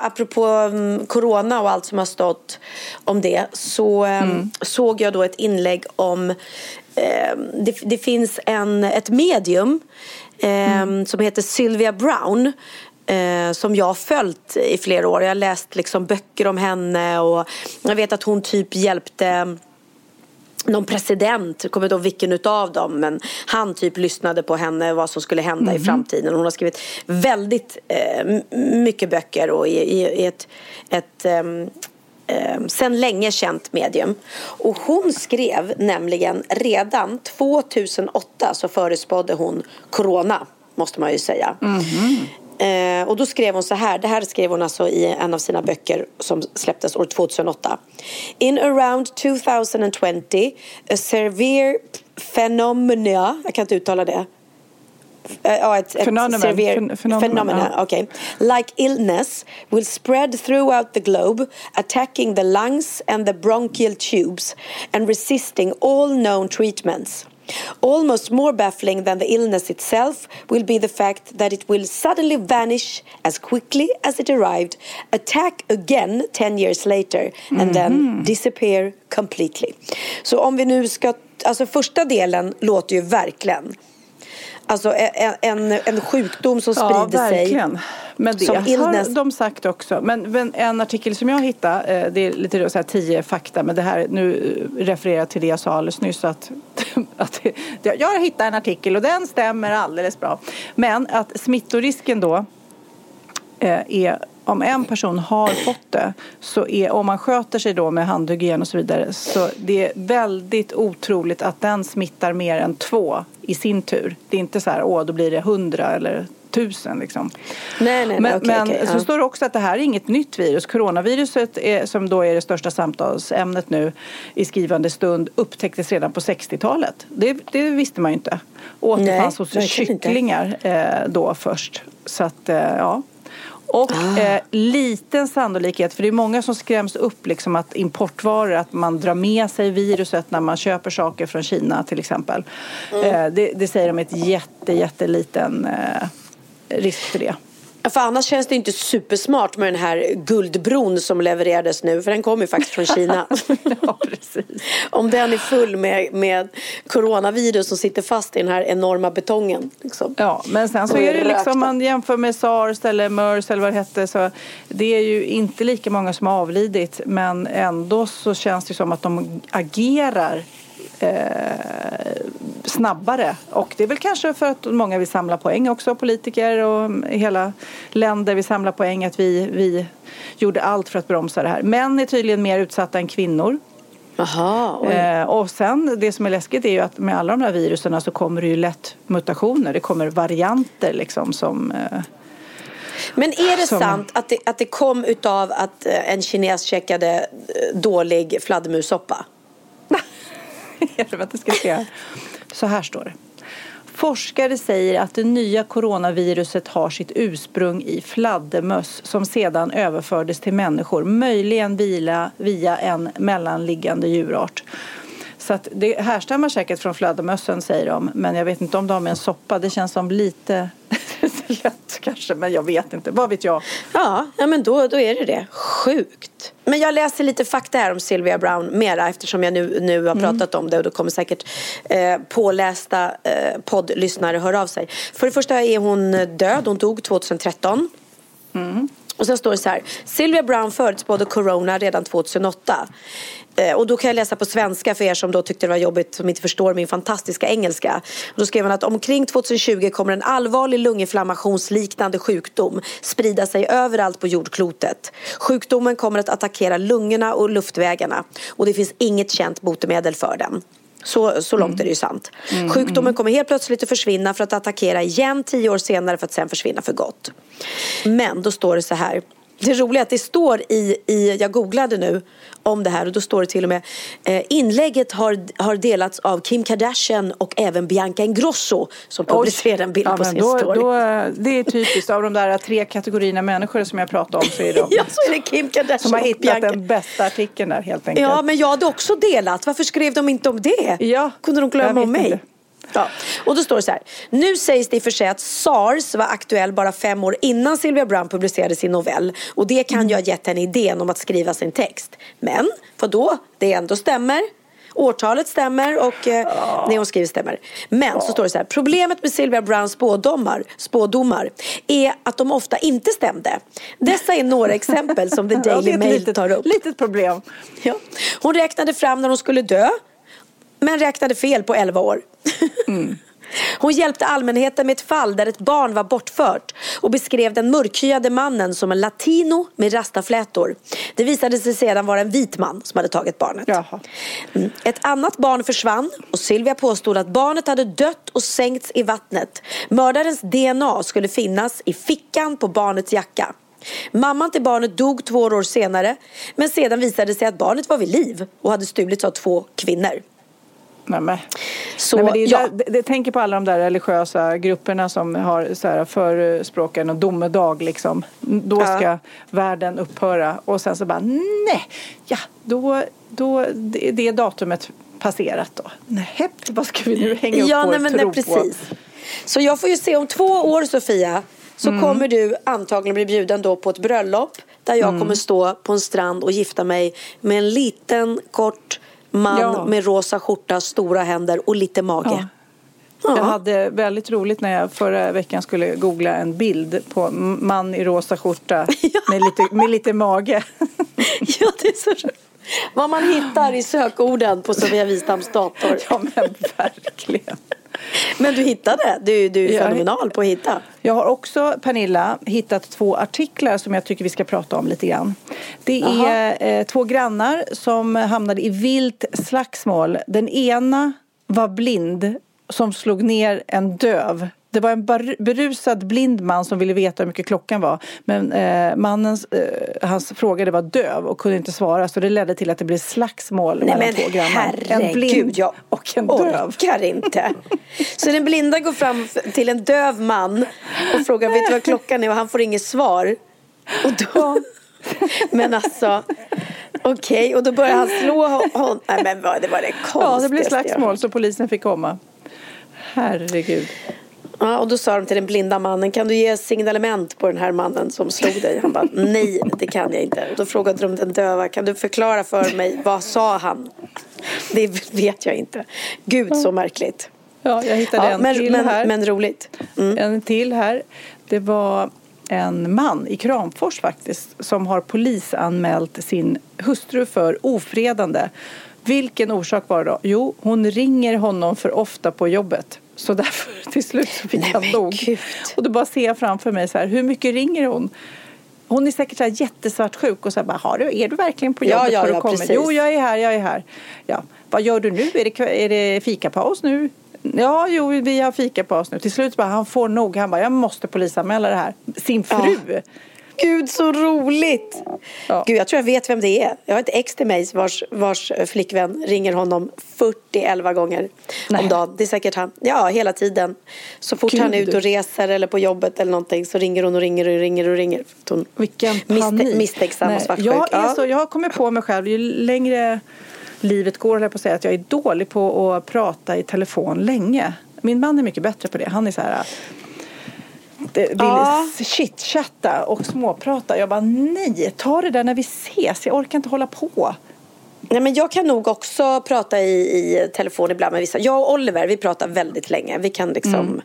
Apropå um, corona och allt som har stått om det så um, mm. såg jag då ett inlägg om eh, det, det, finns en, ett medium eh, mm. som heter Sylvia Brown eh, som jag har följt i flera år. Jag har läst liksom böcker om henne och jag vet att hon typ hjälpte någon president, jag kommer inte ihåg vilken utav dem, men han typ lyssnade på henne vad som skulle hända mm. i mhm. framtiden. Hon har skrivit väldigt eh, mycket böcker och i, i, i ett, ett um, um, sen länge känt medium. Och hon skrev nämligen redan 2008 så förespådde hon corona, måste man ju säga. Mm. Eh, och då skrev hon så här, det här skrev hon alltså i en av sina böcker som släpptes år 2008. In around 2020 a severe phenomena, jag kan inte uttala det. Uh, ja, ett, ett phenomenon. Severe phenomena. Okay. Like illness will spread throughout the globe, attacking the lungs and the bronchial tubes and resisting all known treatments. Almost more baffling than the illness itself will be the fact that it will suddenly vanish as quickly as it arrived, attack again 10 years later and mm -hmm. then mhm. disappear completely. Så om vi nu ska, alltså första delen låter ju verkligen Alltså en, en, en sjukdom som sprider ja, verkligen. sig. Men det som har de sagt också. Men, en artikel som jag hittade, eh, det är lite så här tio fakta, men det här, nu refererar jag till det jag sa alldeles nyss. Att, att jag har hittat en artikel och den stämmer alldeles bra. Men att smittorisken då eh, är om en person har fått det så är, om man sköter sig då med handhygien och så vidare så det är väldigt otroligt att den smittar mer än två i sin tur. Det är inte så här, åh då blir det hundra eller tusen liksom. Nej, nej, men okay, men okay, så ja. står det också att det här är inget nytt virus. Coronaviruset är, som då är det största samtalsämnet nu i skrivande stund upptäcktes redan på 60-talet. Det, det visste man ju inte. Återfanns hos kycklingar eh, då först. Så att eh, ja. Och ah. eh, liten sannolikhet, för det är många som skräms upp liksom att importvaror, att man drar med sig viruset när man köper saker från Kina till exempel. Mm. Eh, det, det, säger de är ett jätte, jätteliten eh, risk för det. För annars känns det inte supersmart med den här guldbron som levererades nu. För den kommer ju faktiskt från Kina. ja. Om den är full med, med coronavirus som sitter fast i den här enorma betongen. Liksom. Ja, men sen så är det liksom, man jämför med sars eller mers eller vad det hette. Så det är ju inte lika många som har avlidit. Men ändå så känns det som att de agerar snabbare. Och det är väl kanske för att många vill samla poäng också, politiker och hela länder vill samla poäng att vi, vi gjorde allt för att bromsa det här. Män är tydligen mer utsatta än kvinnor. Aha, eh, och sen det som är läskigt är ju att med alla de här virusen så kommer det ju lätt mutationer. Det kommer varianter liksom som eh, men är det som... sant att det, att det kom utav att eh, en kines checkade eh, dålig fladdermussoppa? Helvete ska se. Så här står det. Forskare säger att det nya coronaviruset har sitt ursprung i fladdermöss som sedan överfördes till människor, möjligen via, via en mellanliggande djurart. Så att det härstammar säkert från fladdermössen säger de, men jag vet inte om de har med en soppa. Det känns som lite lätt kanske, men jag vet inte. Vad vet jag? Ja, ja men då, då är det det. Sjukt. Men jag läser lite fakta här om Sylvia Brown mera eftersom jag nu, nu har mm. pratat mm. om det och då kommer säkert eh, pålästa eh, poddlyssnare höra av sig. För det första är hon död, hon dog 2013. Mm. Och sen står det så här. Sylvia Brown förutspådde corona redan 2008. Eh, och då kan jag läsa på svenska för er som då tyckte det var jobbigt som inte förstår min fantastiska engelska. Och då skrev han att omkring 2020 kommer en allvarlig lunginflammationsliknande sjukdom sprida sig överallt på jordklotet. Sjukdomen kommer att attackera lungorna och luftvägarna och det finns inget känt botemedel för den. Så, så långt är det ju sant. Mm, Sjukdomen kommer helt plötsligt att försvinna för att attackera igen tio år senare för att sen försvinna för gott. Men då står det så här. Det roliga är att det står i, i, jag googlade nu om det här och då står det till och med eh, inlägget har, har delats av Kim Kardashian och även Bianca Ingrosso som publicerade en bild Ja, på sin då, story. då, det är typiskt av de där tre kategorierna människor som jag pratade om så är det ja, så är det Kim Kardashian som har hittat Bianca. den bästa artikeln där helt enkelt. Ja, men jag hade också delat. Varför skrev de inte om det? Ja, Kunde de glömma om mig? inte. Ja. Och då står det så här. Nu sägs det i och för sig att SARS var aktuell bara fem år innan Sylvia Brown publicerade sin novell. Och det kan ju ha gett henne idén om att skriva sin text. Men vadå? Det ändå stämmer. Årtalet stämmer och eh, det hon skriver stämmer. Men så står det så här. Problemet med Sylvia Browns spådomar, spådomar är att de ofta inte stämde. Dessa är några exempel som The Ja, Daily ett Mail litet, tar upp. litet problem. Ja. Hon räknade fram när hon skulle dö. Men räknade fel på 11 år. Hon hjälpte allmänheten med ett fall där ett barn var bortfört och beskrev den mörkhyade mannen som en latino med rastaflätor. Det visade sig sedan vara en vit man som hade tagit barnet. Mm. Ett annat barn försvann och Sylvia påstod att barnet hade dött och sänkts i vattnet. Mördarens DNA skulle finnas i fickan på barnets jacka. Mamman till barnet dog två år senare men sedan visade det sig att barnet var vid liv och hade stulits av två kvinnor. Nej, men. Så, Nej, men det, är ja. där, det, tänker på alla de där religiösa grupperna som har så här förespråkar någon domedag liksom. Då Ja. ska världen upphöra och sen så bara nej, ja då, då det, det är datumet passerat då. Nej, vad ska vi nu hänga upp Ja, vår nej, men tro nej, precis. Så jag får ju se om två år Sofia så Mm. kommer du antagligen bli bjuden då på ett bröllop där jag Mm. kommer stå på en strand och gifta mig med en liten kort man Ja. med rosa skjorta, stora händer och lite mage. Ja. Jag hade väldigt roligt när jag förra veckan skulle googla en bild på man i rosa skjorta med, lite, med lite mage. Ja, det är så roligt. Vad man hittar i sökorden på Sofia Wistams dator. Ja men verkligen. Men du hittade, du, du är Jag- fenomenal på att hitta. Jag har också, Pernilla, hittat två artiklar som jag tycker vi ska prata om lite grann. Det är eh, två grannar som hamnade i vilt slagsmål. Den ena var blind som slog ner en döv. Det var en berusad blind man som ville veta hur mycket klockan var. Men eh, mannens eh, hans frågade var döv och kunde inte svara så det ledde till att det blev slagsmål Nej mellan två grannar. herregud, blind jag och en döv. orkar inte. Så den blinda går fram till en döv man och frågar vet du vad klockan är och han får inget svar. Och då... Men alltså, okej, och då börjar han slå honom. Nej men det var det konstigaste Ja, det blev slagsmål så polisen fick komma. Herregud. Ja, och då sa de till den blinda mannen, kan du ge signalement på den här mannen som slog dig? Han bara, nej, det kan jag inte. Och då frågade de den döva, kan du förklara för mig, vad sa han? Det vet jag inte. Gud, så märkligt. Ja, jag hittade Ja, en men, till men, här. men roligt. Mm. En till här. Det var en man i Kramfors faktiskt som har polisanmält sin hustru för ofredande. Vilken orsak var det då? Jo, hon ringer honom för ofta på jobbet. Så därför till slut så fick Nej, han nog. Och då bara ser jag framför mig så här, hur mycket ringer hon? Hon är säkert så här jättesvartsjuk och så här, bara, har du, är du verkligen på Ja, jobbet? ja, ja, kommit? precis. Jo, jag är här, jag är här. Ja. Vad gör du nu? Är det, är det fikapaus nu? Ja, jo, vi har fikapaus nu. Till slut bara, han får nog. Han bara, jag måste polisanmäla det här. Sin fru. Gud, så roligt! Ja. Gud, jag tror jag vet vem det är. Jag har ett ex till mig vars, vars flickvän ringer honom 40-11 gånger Nej. om dagen. Det är säkert han. Ja, hela tiden. Så fort han är Gud. ute och reser eller på jobbet eller någonting så ringer hon och ringer och ringer och ringer. Hon Vilken panik. misstänksam och Nej, svartsjuk. Jag, är så, jag har kommit på mig själv, ju längre livet går, jag på att säga, att jag är dålig på att prata i telefon länge. Min man är mycket bättre på det. Han är så här vill Ja. chitchatta och småprata. Jag bara nej, ta det där när vi ses. Jag orkar inte hålla på. Nej, men jag kan nog också prata i, i telefon ibland med vissa. Jag och Oliver, vi pratar väldigt länge. Vi kan liksom... Mm.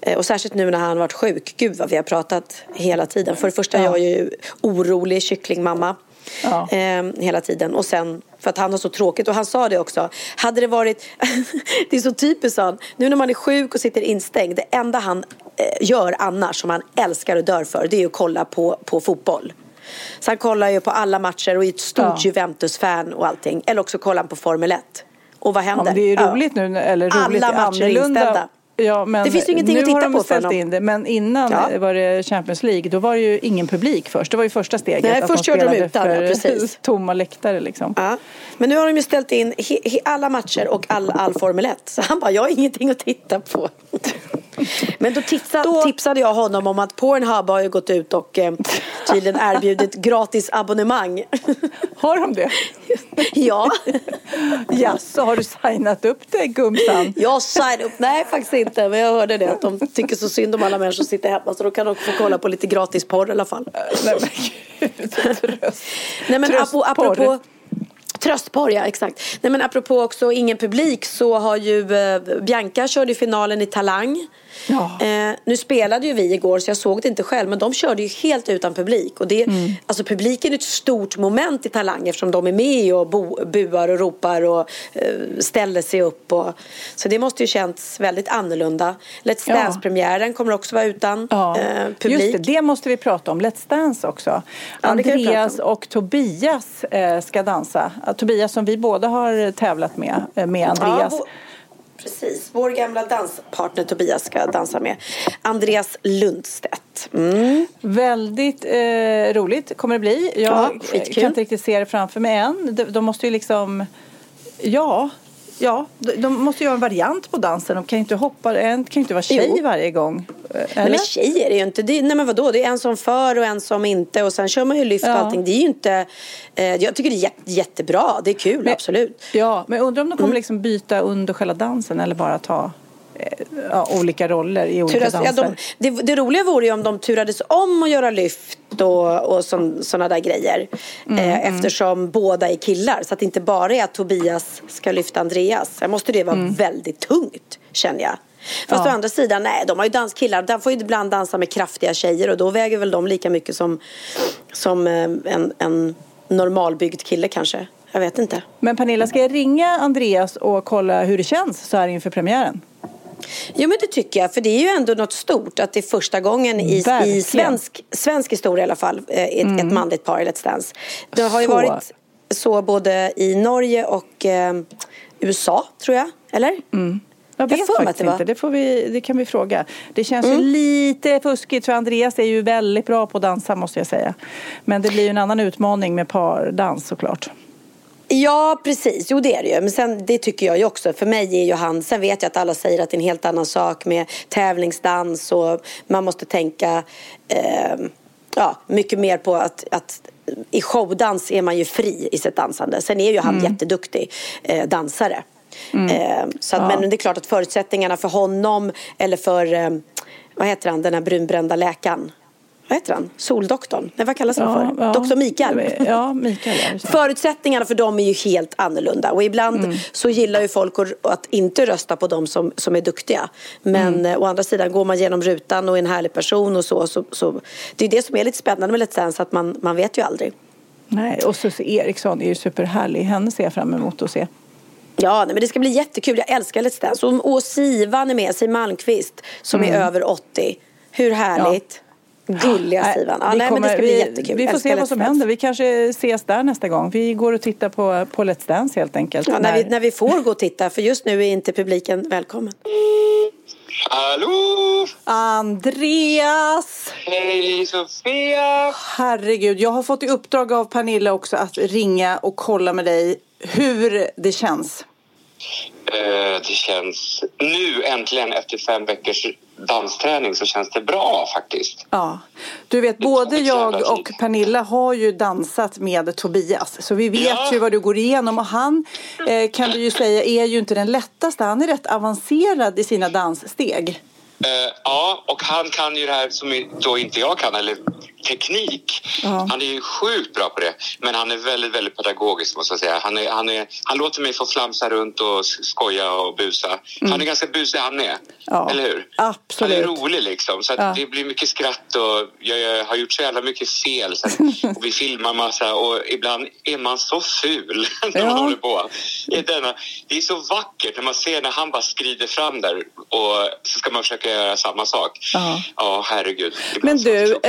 eh, Och särskilt nu när han varit sjuk. Gud vad vi har pratat hela tiden. För det första, Ja. jag är ju orolig kycklingmamma. Ja. Eh, hela tiden. Och sen för att han har så tråkigt. Och han sa det också. Hade det varit... det är så typiskt han. Nu när man är sjuk och sitter instängd. Det enda han eh, gör annars som han älskar och dör för. Det är att kolla på, på fotboll. Så han kollar ju på alla matcher och är ett stort Ja. Juventus-fan och allting. Eller också kollar han på Formel 1. Och vad Ja, händer? men det är ju Ja. roligt nu, eller roligt, Alla matcher är inställda. Ja, men Det finns ju ingenting nu att titta har de på för ställt honom. in det, men innan Ja. var det Champions League, då var det ju ingen publik först. Det var ju första steget. Nej, först de körde de utan, ja, för precis. tomma läktare liksom. Ja. Men nu har de ju ställt in alla matcher och all, all Formel 1. Så han bara, jag har ingenting att titta på. Men då, tipsa, Då- tipsade jag honom om att Pornhub har gått ut och eh, tydligen erbjudit gratis abonnemang. Har de det? ja, Ja, så har du signat upp dig gumsan? jag signade upp. Nej, faktiskt inte. Men jag hörde det att de tycker så synd om alla människor som sitter hemma. Så då kan de få kolla på lite gratis porr i alla fall. Nej, men gud, tröst. Nej men ap- Tröstporr. apropå Tröstporr, ja exakt. Nej men apropå också ingen publik så har ju eh, Bianca körde finalen i Talang. Ja. Eh, nu spelade ju vi igår så jag såg det inte själv men de körde ju helt utan publik. Och det, Mm. alltså, publiken är ett stort moment i Talang eftersom de är med och bo, buar och ropar och eh, ställer sig upp. Och, så det måste ju känts väldigt annorlunda. Let's Ja. Dance-premiären kommer också vara utan Ja, eh, publik. just det, det måste vi prata om. Let's Dance också. Ja, Andreas och Tobias eh, ska dansa. Tobias som vi båda har tävlat med, eh, med Andreas. Ja, precis. Vår gamla danspartner Tobias ska dansa med Andreas Lundstedt. Mm. Väldigt eh, roligt kommer det bli. Jag Ja, kan inte riktigt se det framför mig än. De, de måste ju liksom... Ja, ja, de, måste göra en variant på dansen. De kan ju inte hoppa, en kan ju inte vara tjej Jo. varje gång. Eh, Nej Eller? men tjejer är ju inte, det, nej men vadå, det är en som för och en som inte och sen kör man ju lyft och Ja. allting. Det är ju inte, eh, jag tycker det är jätte, jättebra, det är kul Men- absolut. Ja, men undrar om de Mm. kommer liksom byta under själva dansen eller bara ta ja, olika roller i olika Turas, ja, danser. de, det, det roliga vore ju om de turades om att göra lyft och, och sådana där grejer. Mm, eh, eftersom båda är killar. Så att det inte bara är att Tobias ska lyfta Andreas. Sen måste det vara väldigt tungt känner jag. Fast Mm. Ja. å andra sidan, nej de har ju danskillar. De får ju ibland dansa med kraftiga tjejer och då väger väl de lika mycket som, som eh, en, en normalbyggd kille kanske. Jag vet inte. Men Pernilla, ska jag ringa Andreas och kolla hur det känns så här inför premiären? Jo men det tycker jag, för det är ju ändå något stort att det är första gången i. Mm. i svensk, svensk historia i alla fall, eh, ett, ett manligt par i Let's Dance. Det har ju Så. varit så både i Norge och eh, USA, tror jag. Eller? Jag Jag vet att faktiskt det inte. Det, får vi, det kan vi fråga. Det känns Mm. ju lite fuskigt för Andreas är ju väldigt bra på att dansa måste jag säga. Men det blir ju en annan utmaning med pardans såklart. Ja, precis. Jo, det är det ju. Men sen, det tycker jag ju också. För mig är ju han... Sen vet jag att alla säger att det är en helt annan sak med tävlingsdans och man måste tänka eh, ja, mycket mer på att, att i showdans är man ju fri i sitt dansande. Sen är ju han jätteduktig eh, dansare. Eh, så att, Men det är klart att förutsättningarna för honom eller för, eh, vad heter han, den här brunbrända läkaren. Vad heter han? Soldoktorn? Nej, vad kallas han för? Doktor Mikael. Ja, Mikael. Ja. Förutsättningarna för dem är ju helt annorlunda och ibland Mm. så gillar ju folk att, inte rösta på dem som, som är duktiga. Men Mm. eh, å andra sidan går man genom rutan och är en härlig person och så, så, så det är det som är lite spännande med Let's Dance att man, man vet ju aldrig. Nej, och Susie Eriksson är ju superhärlig. Henne ser jag fram emot att se. Ja, men det ska bli jättekul. Jag älskar Let's Dance. Och, och Sivan är med, Siw Malmkvist som Mm. är över 80. Hur härligt? Gulliga Sivan. Ja, vi nej, men det ska kommer- bli vi, jättekul. Vi får Älskar se vad som händer. Vi kanske ses där nästa gång. Vi går och tittar på, på Let's Dance helt enkelt. Ja, när, vi, när vi får gå och titta, för just nu är inte publiken välkommen. Hallå! Andreas! Hej Sofia! Herregud, jag har fått i uppdrag av Pernilla också att ringa och kolla med dig hur det känns. Eh, det känns nu äntligen efter fem veckors dansträning så känns det bra faktiskt. Ja, du vet både jag och. Pernilla har ju dansat med Tobias så vi vet Ja. ju vad du går igenom och han eh, kan du ju säga är ju inte den lättaste. Han är rätt avancerad i sina danssteg. Eh, ja, och han kan ju det här som då inte jag kan, eller teknik. Han är ju sjukt bra på det. Men han är väldigt, väldigt pedagogisk måste jag säga. Han, är, han, är, han låter mig få flamsa runt och skoja och busa. Han är ganska busig han med. Ja, Eller hur? absolut. Han är rolig liksom. Så Ja. det blir mycket skratt och jag, jag har gjort så jävla mycket fel. Och vi filmar massa och ibland är man så ful när man Ja. håller på. Denna, det är så vackert när man ser när han bara skrider fram där och så ska man försöka göra samma sak. Ja. Ja, herregud. Men blir du, så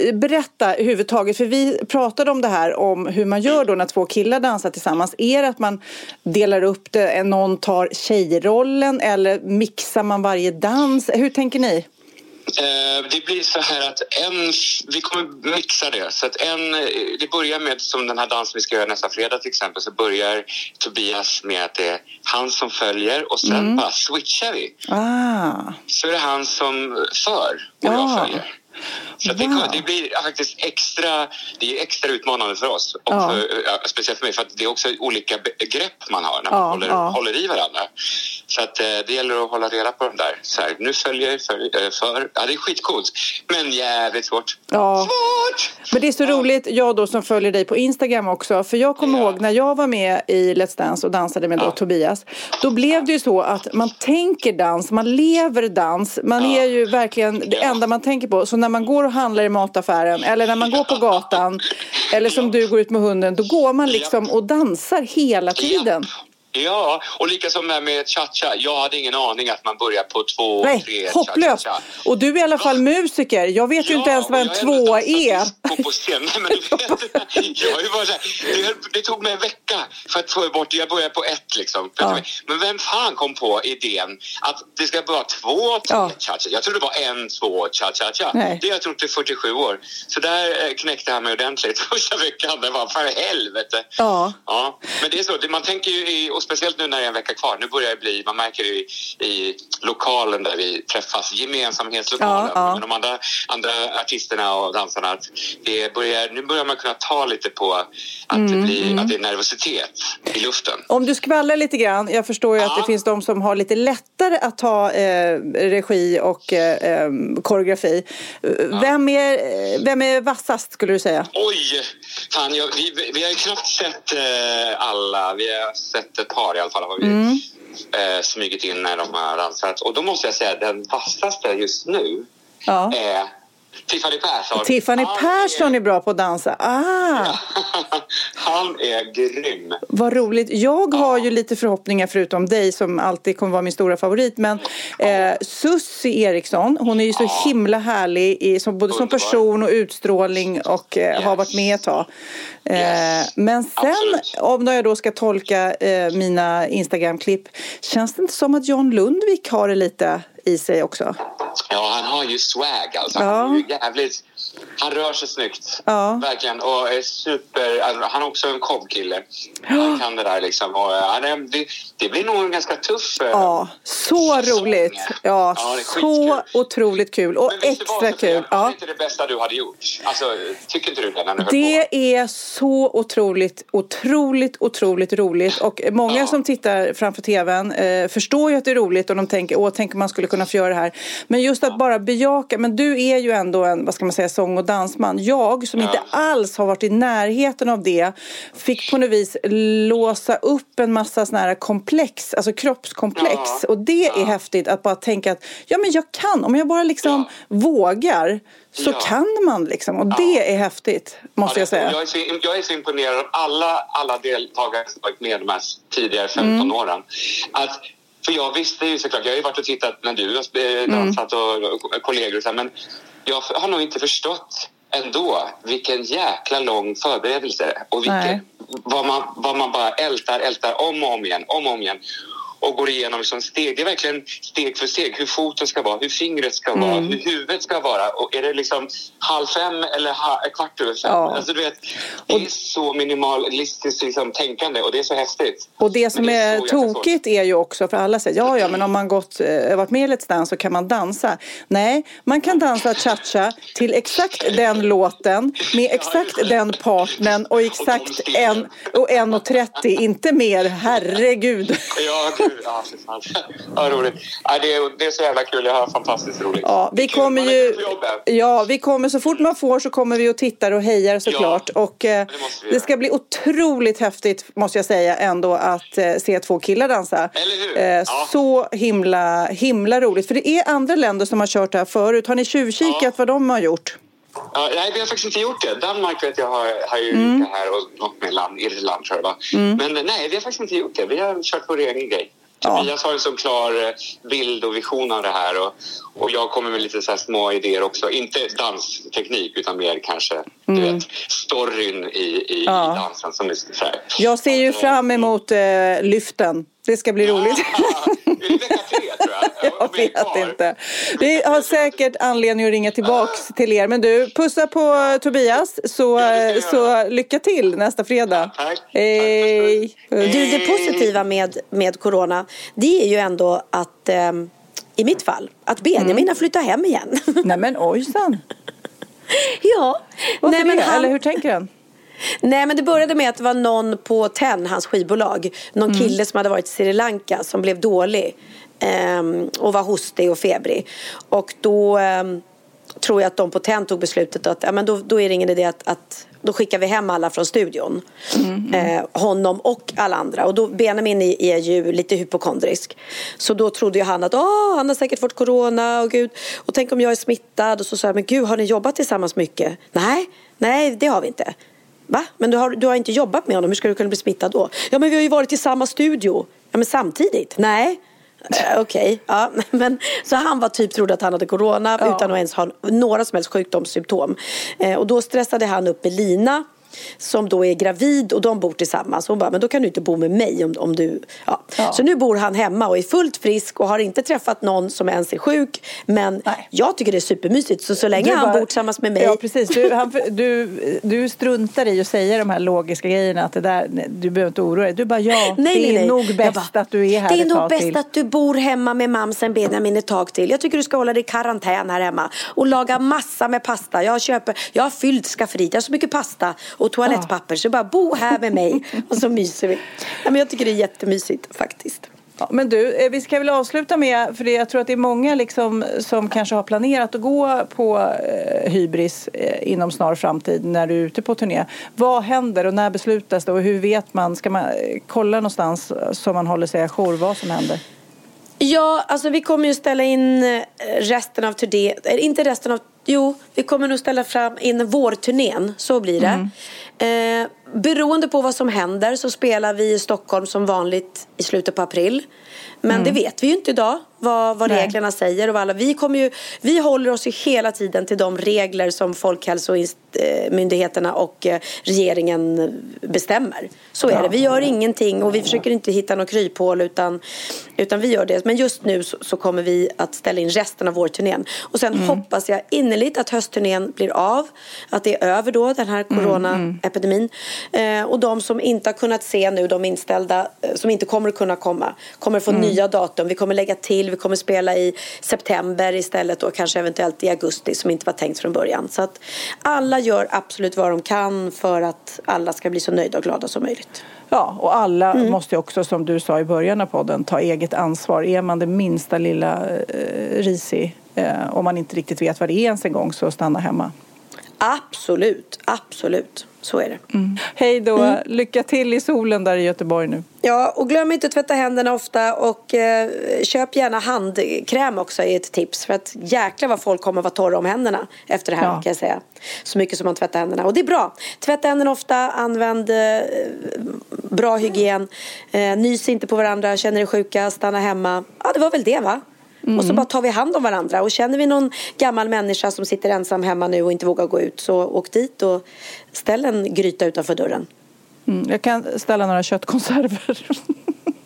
eh, berätta överhuvudtaget, för vi pratade om det här om hur man gör då när två killar dansar tillsammans. Är det att man delar upp det, någon tar tjejrollen eller mixar man varje dans? Hur tänker ni? Eh, det blir så här att en, vi kommer mixa det. Så att en, eh, det börjar med, som den här dansen vi ska göra nästa fredag till exempel, så börjar Tobias med att det är han som följer och sen bara switchar vi. Ah, Så är det han som för och Ja. jag följer. Så att det, Wow. det blir faktiskt extra, det är extra utmanande för oss. Och Ja. för, speciellt för mig, för det är också olika grepp man har när man Ja, håller, ja. håller i varandra. Så att eh, det gäller att hålla reda på dem där. Så här, nu följer jag för, eh, för. Ja, det är skitcoolt, men jävligt svårt. ja. Svårt! Men det är så roligt, jag då som följer dig på Instagram också. För jag kommer Ja. ihåg när jag var med i Let's Dance och dansade med då Ja. Tobias. Då blev det ju så att man tänker dans, man lever dans. Man är ju verkligen det Ja. enda man tänker på. Så när man går och handlar i mataffären eller när man går på gatan. Eller som du går ut med hunden. Då går man liksom och dansar hela tiden. Ja, och lika som det här med cha-cha. Jag hade ingen aning att man börjar på två, tre Nej, hopplöst. cha-cha-cha. Och du är i alla fall musiker. Jag vet ju inte ens vad en tvåa är. disco på scen. Men du vet, jag ju bara det, det tog mig en vecka för att få bort Jag började på ett liksom. Ja. Men vem fan kom på idén att det ska vara två, tre Ja. cha-cha? Jag trodde det var en, två, cha-cha-cha. Det har jag trott i 47 år. Så där eh, knäckte han mig ordentligt första veckan. Det var för helvete. Ja. Ja, men det är så. Det- Man tänker ju, i, speciellt nu när det är en vecka kvar, nu börjar det bli, man märker det i, i lokalen där vi träffas, gemensamhetslokalen, Ja, ja. med de andra, andra artisterna och dansarna, att det börjar, nu börjar man kunna ta lite på att, Mm, det, blir, att det är nervositet i luften. Om du skvallrar lite grann, jag förstår ju att Ja. det finns de som har lite lättare att ta eh, regi och eh, koreografi. Vem, är, vem är vassast skulle du säga? Oj! Fan, jag, vi, vi har ju knappt sett eh, alla. Vi har sett ett par i alla fall. Har vi Mm. eh, smugit in när de har dansat. Och då måste jag säga den vassaste just nu Ja. är Tiffany Persson. Tiffany Han Persson är bra på att dansa. Ah, Han är grym. vad roligt. Jag har ju lite förhoppningar förutom dig som alltid kommer vara min stora favorit. Men eh, Sussi Eriksson, hon är ju så himla härlig i, som, både som person och utstrålning och eh, har Yes. varit med ett tag. Eh, Yes. Men sen, Absolut. om jag då ska tolka eh, mina Instagram-klipp, känns det inte som att John Lundvik har det lite i sig också? Ja, han har ju swag alltså. Ja. Han är ju jävligt... Han rör sig snyggt. Ja. Verkligen. Och är super... Alltså, han är också en cobb-kille. Han kan det där liksom. Och, eh, han är, det, det blir nog en ganska tuff... eh, Ja, så säsong. roligt. Ja, Ja, det är så otroligt kul och Men det extra Sofia, kul. Var Ja. det inte det bästa du hade gjort? Alltså, tycker inte du det när du? Det är så otroligt, otroligt, otroligt roligt och många Ja. som tittar framför tvn eh, förstår ju att det är roligt och de tänker, åh, tänk om man skulle kunna få göra det här. Men just att bara bejaka, men du är ju ändå en, vad ska man säga, sång och dansman. Jag som inte alls har varit i närheten av det fick på något vis låsa upp en massa såna här komplex, alltså kroppskomplex. Ja. Och det är häftigt att bara tänka att, ja men jag kan, om jag bara liksom vågar så Ja. kan man liksom. Och det är häftigt, måste jag Ja, det- säga. Jag är, så, jag är så imponerad av alla, alla deltagare som varit med de här tidigare 15 Mm. åren. Att, för jag visste ju såklart, jag har ju varit och tittat när du har Mm. dansat och, och kollegor och så här, men jag har nog inte förstått ändå vilken jäkla lång förberedelse och vilken, Nej. vad, man, vad man bara ältar, ältar om och om igen, om och om igen och går igenom liksom steg. Det är verkligen steg för steg. Hur foten ska vara, hur fingret ska vara, Mm. hur huvudet ska vara. Och är det liksom halv fem eller ha, kvart över fem? Ja. Alltså, du vet, det är så minimalistiskt liksom, tänkande och det är så häftigt. Och det som Men det är, svårt. tokigt är ju också, för alla säger ja, ja, men om man gått, eh, varit med i Let's Dance så kan man dansa. Nej, man kan dansa cha-cha till exakt den låten med exakt den partnern och exakt en och 1.30, inte mer. Herregud. Ja, gud Ja, för fan. Ja, roligt. Ja, det, är, det är så jävla kul. Jag har fantastiskt roligt. Ja, vi kommer ju... Ja, vi kommer så fort man får så kommer vi och tittar och hejar såklart. och eh, det det ska bli otroligt häftigt måste jag säga ändå att eh, se två killar dansa. Eller hur? Eh, Ja. Så himla, himla roligt. För det är andra länder som har kört det här förut. Har ni tjuvkikat Ja. vad de har gjort? Ja, nej, vi har faktiskt inte gjort det. Danmark vet jag har, har ju Mm. det här och något med land, Irland tror jag va? Men nej, vi har faktiskt inte gjort det. Vi har kört vår egen grej. Tobias har en så klar eh, bild och vision av det här och, och jag kommer med lite så små idéer också. Inte dansteknik utan mer kanske du vet, storyn i, i, Mm. Ja. i dansen. Som är så här. Jag ser ju fram emot eh, lyften. Det ska bli roligt det vecka tre tror jag? Vet inte. Vi har säkert anledning att ringa tillbaks till er. Men du, pussa på eh, Tobias så, eh, så lycka till nästa fredag. Tack. Hej! Du, det positiva med, med corona, det är ju ändå att ehm, i mitt fall, att Benjamin Mm. har flyttat hem igen. Nej men ojsan. ja. Varför Nej, men det? han- Eller hur tänker han? Nej men det började med att det var någon på TEN, hans skivbolag, någon Mm. kille som hade varit i Sri Lanka som blev dålig och var hostig och febrig. Och då ehm, tror jag att de på TEN tog beslutet att ja, men då, då är det ingen idé att, att då skickar vi hem alla från studion. Eh, honom och alla andra. Och då, Benjamin är ju lite hypokondrisk. Så då trodde ju han att Åh, han har säkert fått corona och gud. Och tänk om jag är smittad. Och så sa jag, men gud har ni jobbat tillsammans mycket? Nej, nej det har vi inte. Va? Men du har, du har inte jobbat med honom, hur ska du kunna bli smittad då? Ja men vi har ju varit i samma studio. Ja men samtidigt? Nej. Eh, Okej, ja. men så han var typ trodde att han hade corona Ja. utan att ens ha några som helst sjukdomssymptom. Eh, och då stressade han upp med Lina som då är gravid och de bor tillsammans. Hon bara, men då kan du inte bo med mig om, om du... Ja. Ja. Så nu bor han hemma och är fullt frisk och har inte träffat någon som ens är sjuk. Men Nej. jag tycker det är supermysigt. Så så länge Du han bara- bor tillsammans med mig. Ja, precis. Du, han, du, du struntar i att säga de här logiska grejerna. Att det där, du behöver inte oroa dig. Du bara, ja, Nej, det nej, är nej. nog bäst bara, att du är här Det är nog bäst till. att du bor hemma med mamsen Benjamin ett tag till. Jag tycker du ska hålla dig i karantän här hemma. Och laga massa med pasta. Jag, köper, jag har fyllt skafferiet. Jag har så mycket pasta och toalettpapper. Så bara bo här med mig. Och så myser vi. Ja, men jag tycker det är jättemysigt faktiskt. Ja, men du, eh, vi ska väl avsluta med, för jag tror att det är många liksom, som kanske har planerat att gå på eh, hybris eh, inom snar framtid när du är ute på turné. Vad händer och när beslutas det och hur vet man? Ska man kolla någonstans så man håller sig ajour vad som händer? Ja, alltså vi kommer ju ställa in resten av turnén. Inte resten av... Jo, vi kommer nog ställa fram in vårturnén. Så blir det. Eh, beroende på vad som händer så spelar vi i Stockholm som vanligt i slutet på april. Men det vet vi ju inte idag vad, vad reglerna säger. Och alla, vi, kommer ju, vi håller oss ju hela tiden till de regler som Folkhälsomyndigheterna och eh, regeringen bestämmer. Så är det. Vi gör ingenting och vi försöker inte hitta något kryphål utan, utan vi gör det. Men just nu så, så kommer vi att ställa in resten av vår turnén. Och sen hoppas jag innerligt att höstturnén blir av. Att det är över då, den här coronaepidemin. Eh, och de som inte har kunnat se nu, de inställda, eh, som inte kommer att kunna komma, kommer få nya datum. Vi kommer lägga till, vi kommer spela i september istället och kanske eventuellt i augusti som inte var tänkt från början. Så att alla gör absolut vad de kan för att alla ska bli så nöjda och glada som möjligt. Ja, och alla måste ju också, som du sa i början av podden, ta eget ansvar. Är man det minsta lilla eh, risig, eh, om man inte riktigt vet vad det är ens en gång, så stanna hemma. Absolut, absolut. Så är det. Hej då, lycka till i solen där i Göteborg nu. Ja, och glöm inte att tvätta händerna ofta och eh, köp gärna handkräm också är ett tips. För att jäkla vad folk kommer vara torra om händerna efter det här Ja. kan jag säga. Så mycket som man tvättar händerna. Och det är bra. Tvätta händerna ofta, använd eh, bra hygien. Eh, nys inte på varandra, känner er sjuka, stanna hemma. Ja, det var väl det va? Och så bara tar vi hand om varandra. Och känner vi någon gammal människa som sitter ensam hemma nu och inte vågar gå ut så åk dit och ställ en gryta utanför dörren. Mm, jag kan ställa några köttkonserver.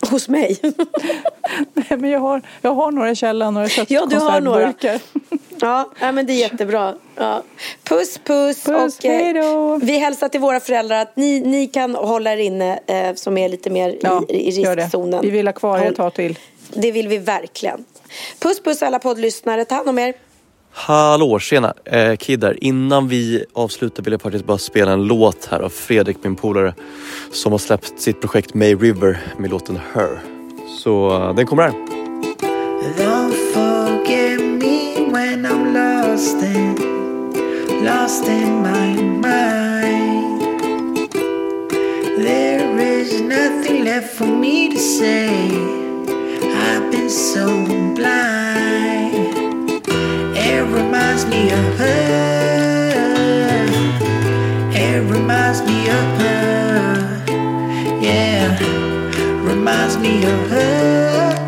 Hos mig. Nej, men jag har, jag har några i källaren, några Ja, du har några. köttkonservburkar. Ja, ja, men det är jättebra. Ja. Puss, puss. Puss, och, eh, vi hälsar till våra föräldrar att ni, ni kan hålla er inne eh, som är lite mer Ja, i, riskzonen. Vi vill ha kvar er ett tag till. Det vill vi verkligen. Puss, puss alla poddlyssnare. Ta hand om er. Hallå, tjena! Eh, Kid här. Innan vi avslutar vill jag faktiskt bara spela en låt här av Fredrik, min polare, som har släppt sitt projekt May River med låten Her. Så eh, den kommer här. Don't forget me when I'm lost in, lost in my mind. There is nothing left for me to say. I've been so blind. It reminds me of her. It reminds me of her. Yeah, reminds me of her.